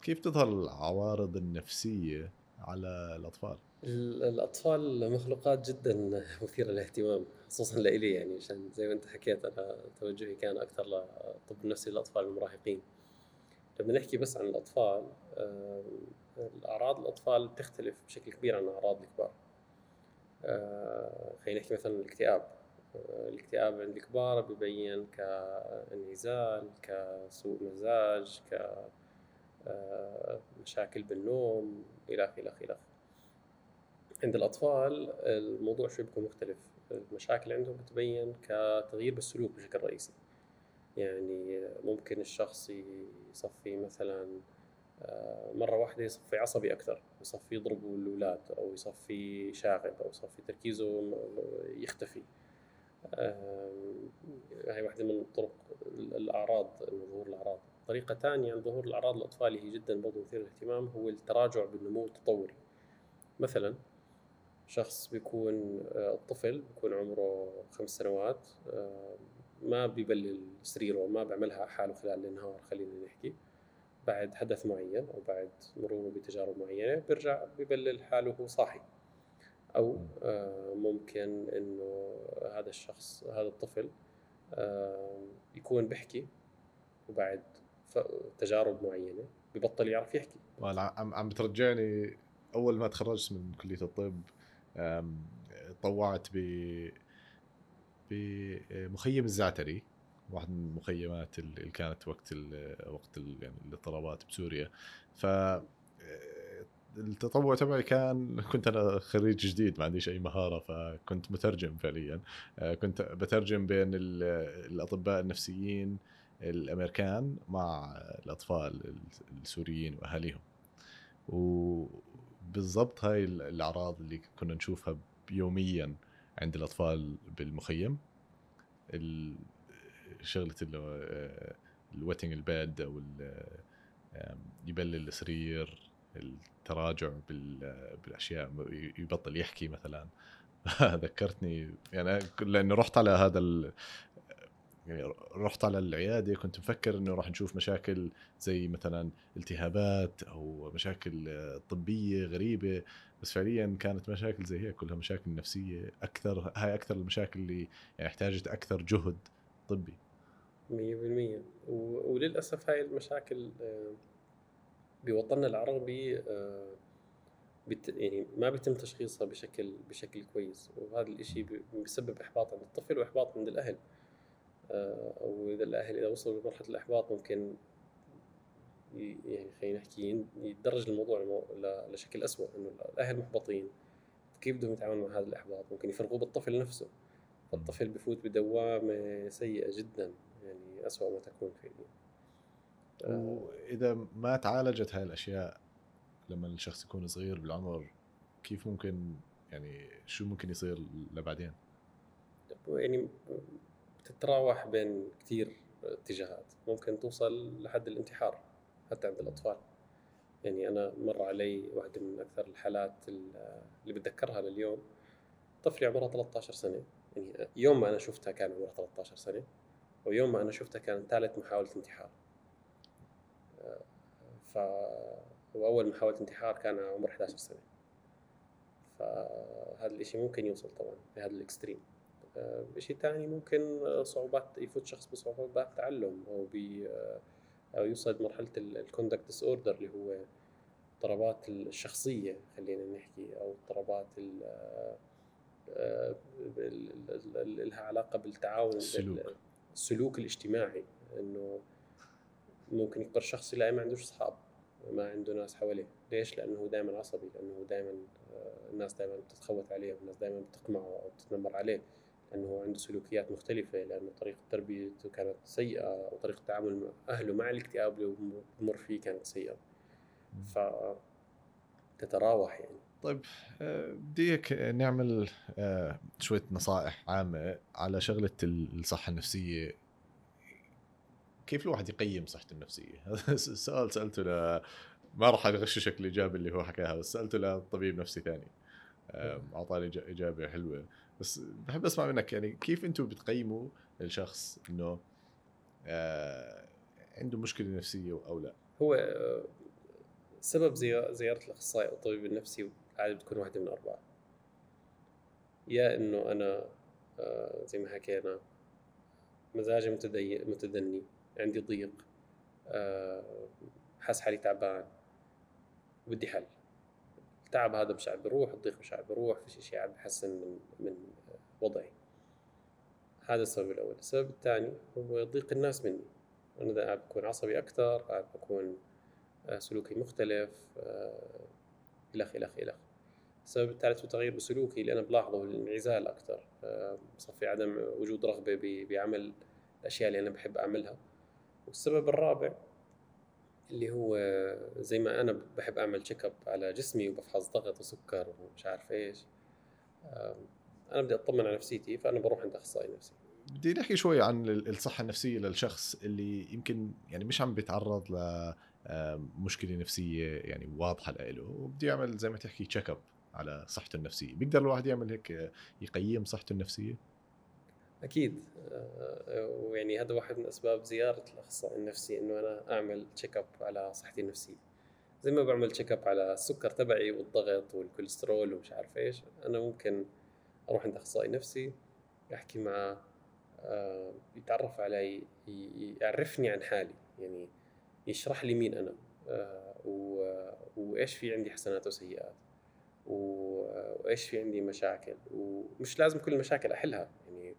Speaker 1: كيف تظهر العوارض النفسية على الأطفال؟
Speaker 2: الأطفال مخلوقات جدا مثيرة للاهتمام خصوصا لإلي يعني عشان زي ما أنت حكيت أنا توجهي كان أكثر للطب النفسي للأطفال المراهقين. لما نحكي بس عن الأطفال الأعراض الأطفال بتختلف بشكل كبير عن أعراض الكبار. آه، خلينا نحكي مثلا الاكتئاب. آه، الاكتئاب عند الكبار ببين كانعزال كسوء مزاج ك آه، مشاكل بالنوم آخره إلى آخره. عند الأطفال الموضوع شوي بيكون مختلف. المشاكل عندهم بتبين كتغيير بالسلوك بشكل رئيسي. يعني ممكن الشخص يصفي مثلا آه، مرة واحدة يصفي عصبي أكثر يصفي يضرب الأولاد أو يصفي شاغب أو يصفي تركيزه يختفي. هاي واحدة من طرق الأعراض ظهور الأعراض. طريقة ثانية عن ظهور الأعراض الأطفال هي جدا برضو مثير للاهتمام هو التراجع بالنمو التطوري. مثلا شخص بيكون آه، الطفل بيكون عمره خمس سنوات آه، ما بيبلل سريره ما بيعملها حاله خلال النهار خلينا نحكي. بعد حدث معين أو بعد مروره بتجارب معينة بيرجع ببلل حاله وهو صاحي. أو آه، ممكن إنه هذا الشخص هذا الطفل يكون بيحكي وبعد تجارب معينة ببطل يعرف يحكي.
Speaker 1: عم عم بترجعني أول ما تخرجت من كلية الطب طوعت ب بمخيم الزعتري واحد من المخيمات اللي كانت وقت ال وقت ال يعني الاضطرابات بسوريا. ف التطوع تبعي كان كنت أنا خريج جديد ما عنديش أي مهارة فكنت مترجم فعليا. كنت بترجم بين الأطباء النفسيين الأمريكان مع الأطفال السوريين وأهاليهم. وبالضبط هاي الأعراض اللي كنا نشوفها يوميا عند الأطفال بالمخيم. شغلة الوتنج الباد أو يبلل السرير التراجع بالأشياء يبطل يحكي مثلا. ذكرتني يعني لأنه رحت على هذا يعني رحت على العيادة كنت مفكر إنه راح نشوف مشاكل زي مثلا التهابات أو مشاكل طبية غريبة. بس فعليا كانت مشاكل زي هيك كلها مشاكل نفسية أكثر هاي أكثر المشاكل اللي يعني احتاجت أكثر جهد طبي.
Speaker 2: 100% وللأسف هاي المشاكل آه، بوطننا العربي آه، بت يعني ما بيتم تشخيصها بشكل بشكل كويس. وهذا الشيء بيسبب احباط عند الطفل واحباط عند الأهل. آه، أو إذا الأهل إذا وصلوا لمرحلة الإحباط ممكن يعني خلينا نحكي يتدرج الموضوع لشكل اسوء إنه الأهل محبطين. كيف بدهم يتعاملوا مع هذا الإحباط؟ ممكن يفرغوه بالطفل نفسه. فالطفل بفوت بدوامة سيئة جدا يعني اسوء ما تكون فيه
Speaker 1: وإذا ما تعالجت هاي الأشياء لما الشخص يكون صغير بالعمر كيف ممكن يعني شو ممكن يصير لبعدين؟
Speaker 2: يعني تتراوح بين كثير اتجاهات. ممكن توصل لحد الانتحار حتى عند الأطفال. يعني أنا مر علي واحدة من أكثر الحالات اللي بتذكرها لليوم. طفلي عمرها 13 سنة. يعني يوم ما أنا شفتها كان عمرها 13 سنة. ويوم ما أنا شفتها كان ثالث محاولة انتحار. ف وأول محاولة انتحار كان عمر 11 سنة. فهذا الشيء ممكن يوصل طبعا لهذا ال extreme. شيء ثاني ممكن صعوبات يفوت شخص بصعوبات تعلم أو ب أو يوصل لمرحلة ال conduct disorder اللي هو اضطرابات الشخصية خلينا نحكي أو اضطرابات آه، لها علاقة بالتعاون
Speaker 1: السلوك.
Speaker 2: السلوك الاجتماعي إنه ممكن يكبر شخص يلاقي ما عندوش اصحاب ما عنده ناس حواليه. ليش؟ لأنه هو دائما عصبي لأنه دائما آه، الناس دائما بتتخوت عليه والناس دائما بتقمعه أو بتتنمر عليه. لأنه هو عنده سلوكيات مختلفة لأنه طريقة تربيته كانت سيئة أو طريقه تعامل أهله مع الاكتئاب اللي بمر فيه كانت سيئة. ف تتراوح يعني.
Speaker 1: طيب آه، بدي نعمل آه، شوية نصائح عامة على شغلة الصحة النفسية. كيف الواحد يقيم صحته النفسية؟ هذا السؤال سألته ل ما راح اغششك الإجابة اللي هو حكاها بس سألته لطبيب نفسي ثاني. أعطاني إجابة حلوة. بس بحب أسمع منك يعني كيف أنتم بتقيموا الشخص إنه آه عنده مشكلة نفسية أو لا؟
Speaker 2: هو آه، سبب زيارة الأخصائي أو الطبيب النفسي عادة بتكون واحدة من أربعة يا إنه أنا آه زي ما حكينا مزاجي متدني عندي ضيق آه، حاس حالي تعبان بدي حل التعب هذا مش عم بيروح الضيق مش عم بيروح في شيء عم بحسن من من وضعي. هذا السبب الأول. السبب الثاني هو ضيق الناس مني. أنا قاعد بكون عصبي أكثر بكون آه، سلوكي مختلف آه، الخ الخ الخ السبب الثالث هو تغيير بسلوكي اللي أنا بلاحظه الانعزال أكثر صار في عدم وجود رغبة بعمل الأشياء اللي أنا بحب أعملها. والسبب الرابع اللي هو زي ما أنا بحب أعمل check up على جسمي وبفحص ضغط وسكر ومش عارف إيش. أنا بدي أطمن على نفسيتي فأنا بروح عند أخصائي نفسي.
Speaker 1: بدي نحكي شوي عن الصحة النفسية للشخص اللي يمكن يعني مش عم بيتعرض لمشكلة نفسية يعني واضحة له. وبده يعمل زي ما تحكي check up على صحته النفسية. بيقدر الواحد يعمل هيك يقيم صحته النفسية؟
Speaker 2: أكيد. آه، ويعني هذا واحد من أسباب زيارة الاخصائي النفسي إنه أنا أعمل check up على صحتي النفسية. زي ما بعمل check up على السكر تبعي والضغط والكوليسترول ومش عارف إيش أنا ممكن أروح عند أخصائي نفسي يحكي معه آه، يتعرف علي يعرفني عن حالي. يعني يشرح لي مين أنا آه، وإيش في عندي حسنات وسيئات وإيش في عندي مشاكل. ومش لازم كل المشاكل أحلها. يعني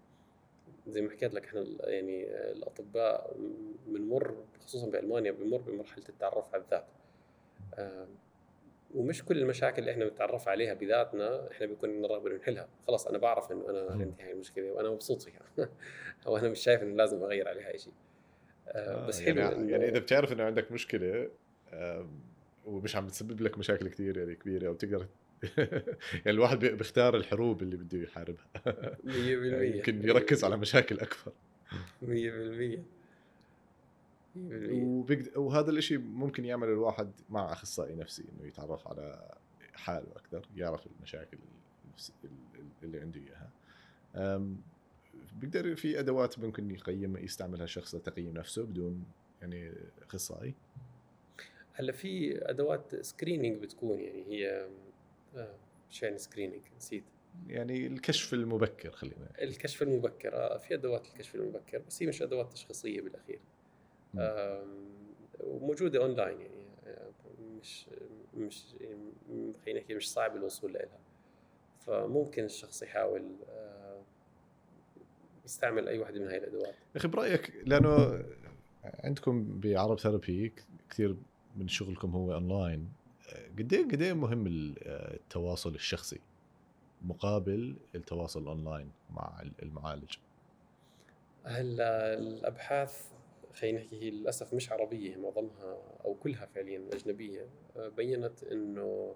Speaker 2: زي ما حكيت لك إحنا يعني الأطباء بنمر خصوصا بألمانيا بنمر بمرحلة التعرف على الذات. ومش كل المشاكل اللي إحنا بنتعرف عليها بذاتنا إحنا بيكون لنا رغبه نحلها خلاص أنا بعرف إنه أنا عندي هاي المشكلة وأنا مبسوط فيها. أو أنا مش شايف إنه لازم أغير عليها شيء
Speaker 1: آه بس حلو يعني, يعني إذا بتعرف إنه عندك مشكلة ومش عم بتسبب لك مشاكل كثير يعني كبيرة وبتقدر يعني الواحد بيختار الحروب اللي بده يحاربها. 100% يعني يمكن يركز على مشاكل أكثر
Speaker 2: 100%
Speaker 1: وبقد... وهذا الشيء ممكن يعمل الواحد مع أخصائي نفسي إنه يتعرف على حاله أكثر يعرف المشاكل اللي عنده إياها. بيقدر في أدوات ممكن يقيم يستعملها الشخص لتقييم نفسه بدون يعني أخصائي؟
Speaker 2: هلأ في أدوات screening بتكون يعني هي آه شو يعني screening نسيت.
Speaker 1: يعني الكشف المبكر خلينا
Speaker 2: الكشف المبكر آه في أدوات الكشف المبكر بس هي مش أدوات تشخيصية بالأخير. وموجودة اونلاين يعني مش مش خلينا نحكي مش صعب الوصول لها فممكن الشخص يحاول يستعمل أي واحدة من هاي الأدوات.
Speaker 1: أخي برأيك لأنه عندكم بعرب ثيرابي كثير من شغلكم هو اونلاين قد إيه قد إيه مهم التواصل الشخصي مقابل التواصل أونلاين مع المعالج
Speaker 2: هلا الأبحاث خلينا نحكي هي للأسف مش عربية معظمها أو كلها فعليا أجنبية آه، بينت إنه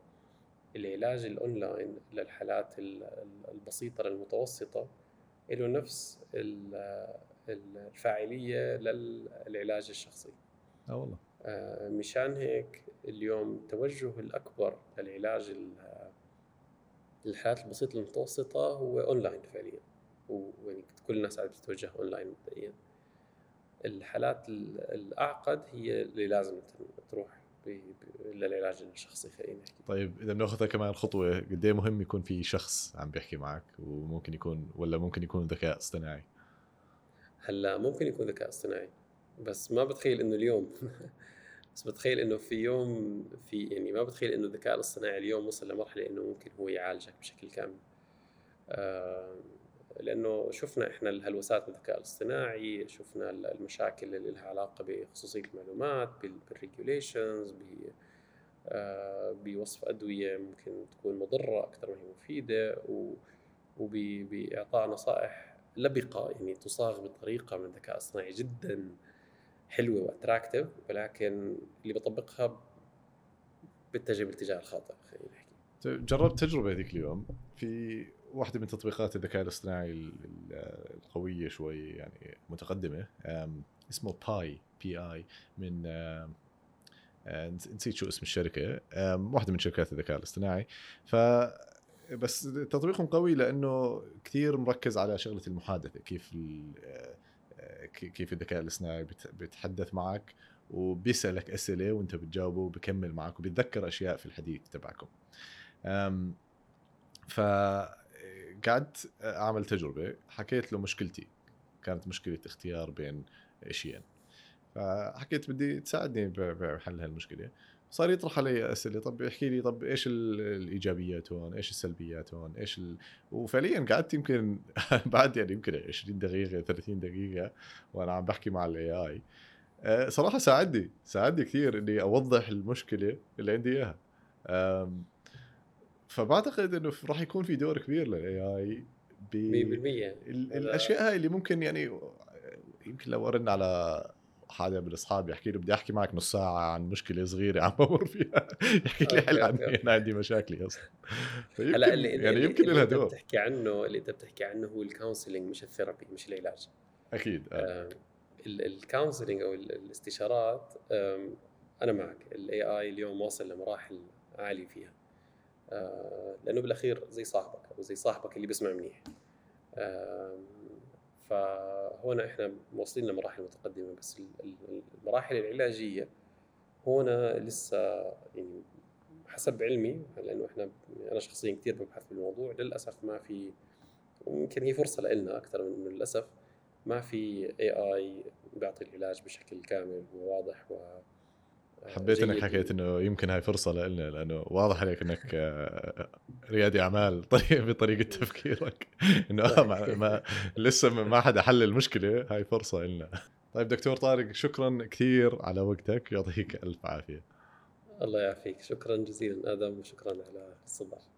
Speaker 2: العلاج الأونلاين للحالات البسيطة للمتوسطة له نفس الفاعلية للعلاج الشخصي.
Speaker 1: آه والله.
Speaker 2: آه، مشان هيك اليوم التوجه الأكبر للعلاج الحالات البسيطة المتوسطة هو اونلاين فعليا. ويعني كل الناس عم تتوجه اونلاين مبدئيا. الحالات الأعقد هي اللي لازم تروح للعلاج الشخصي خلينا نحكي.
Speaker 1: طيب إذا بناخذها كمان خطوة قد إيه مهم يكون في شخص عم بيحكي معك؟ وممكن يكون ولا ممكن يكون ذكاء اصطناعي؟
Speaker 2: هلأ ممكن يكون ذكاء اصطناعي. بس ما بتخيل إنه اليوم بس بتخيل إنه في يوم في يعني ما بتخيل إنه الذكاء الاصطناعي اليوم وصل لمرحلة إنه ممكن هو يعالجك بشكل كامل. آه لأنه شفنا إحنا الهلوسات بالذكاء الاصطناعي شفنا المشاكل اللي لها علاقة بخصوصية المعلومات بال regulations آه، بوصف أدوية ممكن تكون مضرة أكثر ما هي مفيدة وباعطاء نصائح لبقة يعني تصاغ بطريقة من الذكاء الاصطناعي جدا. حلوة و attractive ولكن اللي بطبقها بتجه بالاتجاه الخاطئ خلينا نحكي.
Speaker 1: جربت تجربة هذيك اليوم؟ في واحدة من تطبيقات الذكاء الاصطناعي القوية شوي يعني متقدمة اسمه باي بي اي من نسيت شو اسم الشركة واحدة من شركات الذكاء الاصطناعي. ف بس تطبيقهم قوي لأنه كثير مركز على شغلة المحادثة كيف كيف الذكاء الاصطناعي بيتحدث معك وبيسألك أسئلة وأنت بتجاوبه وبكمل معك وبيتذكر أشياء في الحديث تبعكم. ف أعمل تجربة حكيت له مشكلتي. كانت مشكلة اختيار بين شيئين فحكيت بدي تساعدني بحل هالمشكلة. صار يطرح علي أسئلة. طب احكي لي طب إيش ال- الإيجابيات هون؟ إيش السلبيات هون؟ إيش ال... وفعليا قعدت يمكن بعد يعني يمكن 20 دقيقة 30 دقيقة وأنا عم بحكي مع ال AI صراحة ساعدني ساعدني كثير إني أوضح المشكلة اللي عندي إياها. فبعتقد إنه راح يكون في دور كبير لل AI
Speaker 2: 100%
Speaker 1: ال- الأشياء هاي اللي ممكن يعني يمكن لو أرن على حدا من أصحابي يحكي له بدي أحكي معك نص ساعة عن مشكلة صغيرة عم بمر فيها. يحكي لي حل. عني أنا عندي مشاكلي أصلا. فيمكن-
Speaker 2: هلا اللي
Speaker 1: يعني
Speaker 2: اللي-
Speaker 1: يمكن
Speaker 2: اللي
Speaker 1: أنت
Speaker 2: بتحكي عنه اللي أنت بتحكي عنه هو ال counseling مش ال therapy مش العلاج.
Speaker 1: أكيد آه.
Speaker 2: ال counseling أو ال- الاستشارات أنا معك. ال AI اليوم واصل لمراحل عالية فيها. آه، لأنه بالأخير زي صاحبك أو زي صاحبك اللي بيسمع منيح. آم، فهون إحنا واصلين لمراحل متقدمة بس ال- ال- المراحل العلاجية هنا لسه يعني حسب علمي لأنه إحنا أنا شخصيا كثير ببحث بالموضوع للأسف ما في ويمكن هي فرصة لنا أكثر من إنه للأسف ما في اي اي بيعطي العلاج بشكل كامل وواضح و
Speaker 1: حبيت
Speaker 2: إنك.
Speaker 1: حكيت إنه يمكن هاي فرصة لنا لأنه واضح عليك إنك آه، ريادي أعمال طريق بطريقة تفكيرك. إنه آه ما, ما لسه ما ما حدا حل المشكلة هاي فرصة لنا طيب دكتور طارق شكرا كثير على وقتك. يعطيك ألف عافية.
Speaker 2: الله يعافيك. شكرا جزيلا آدم وشكرا على الاستضافه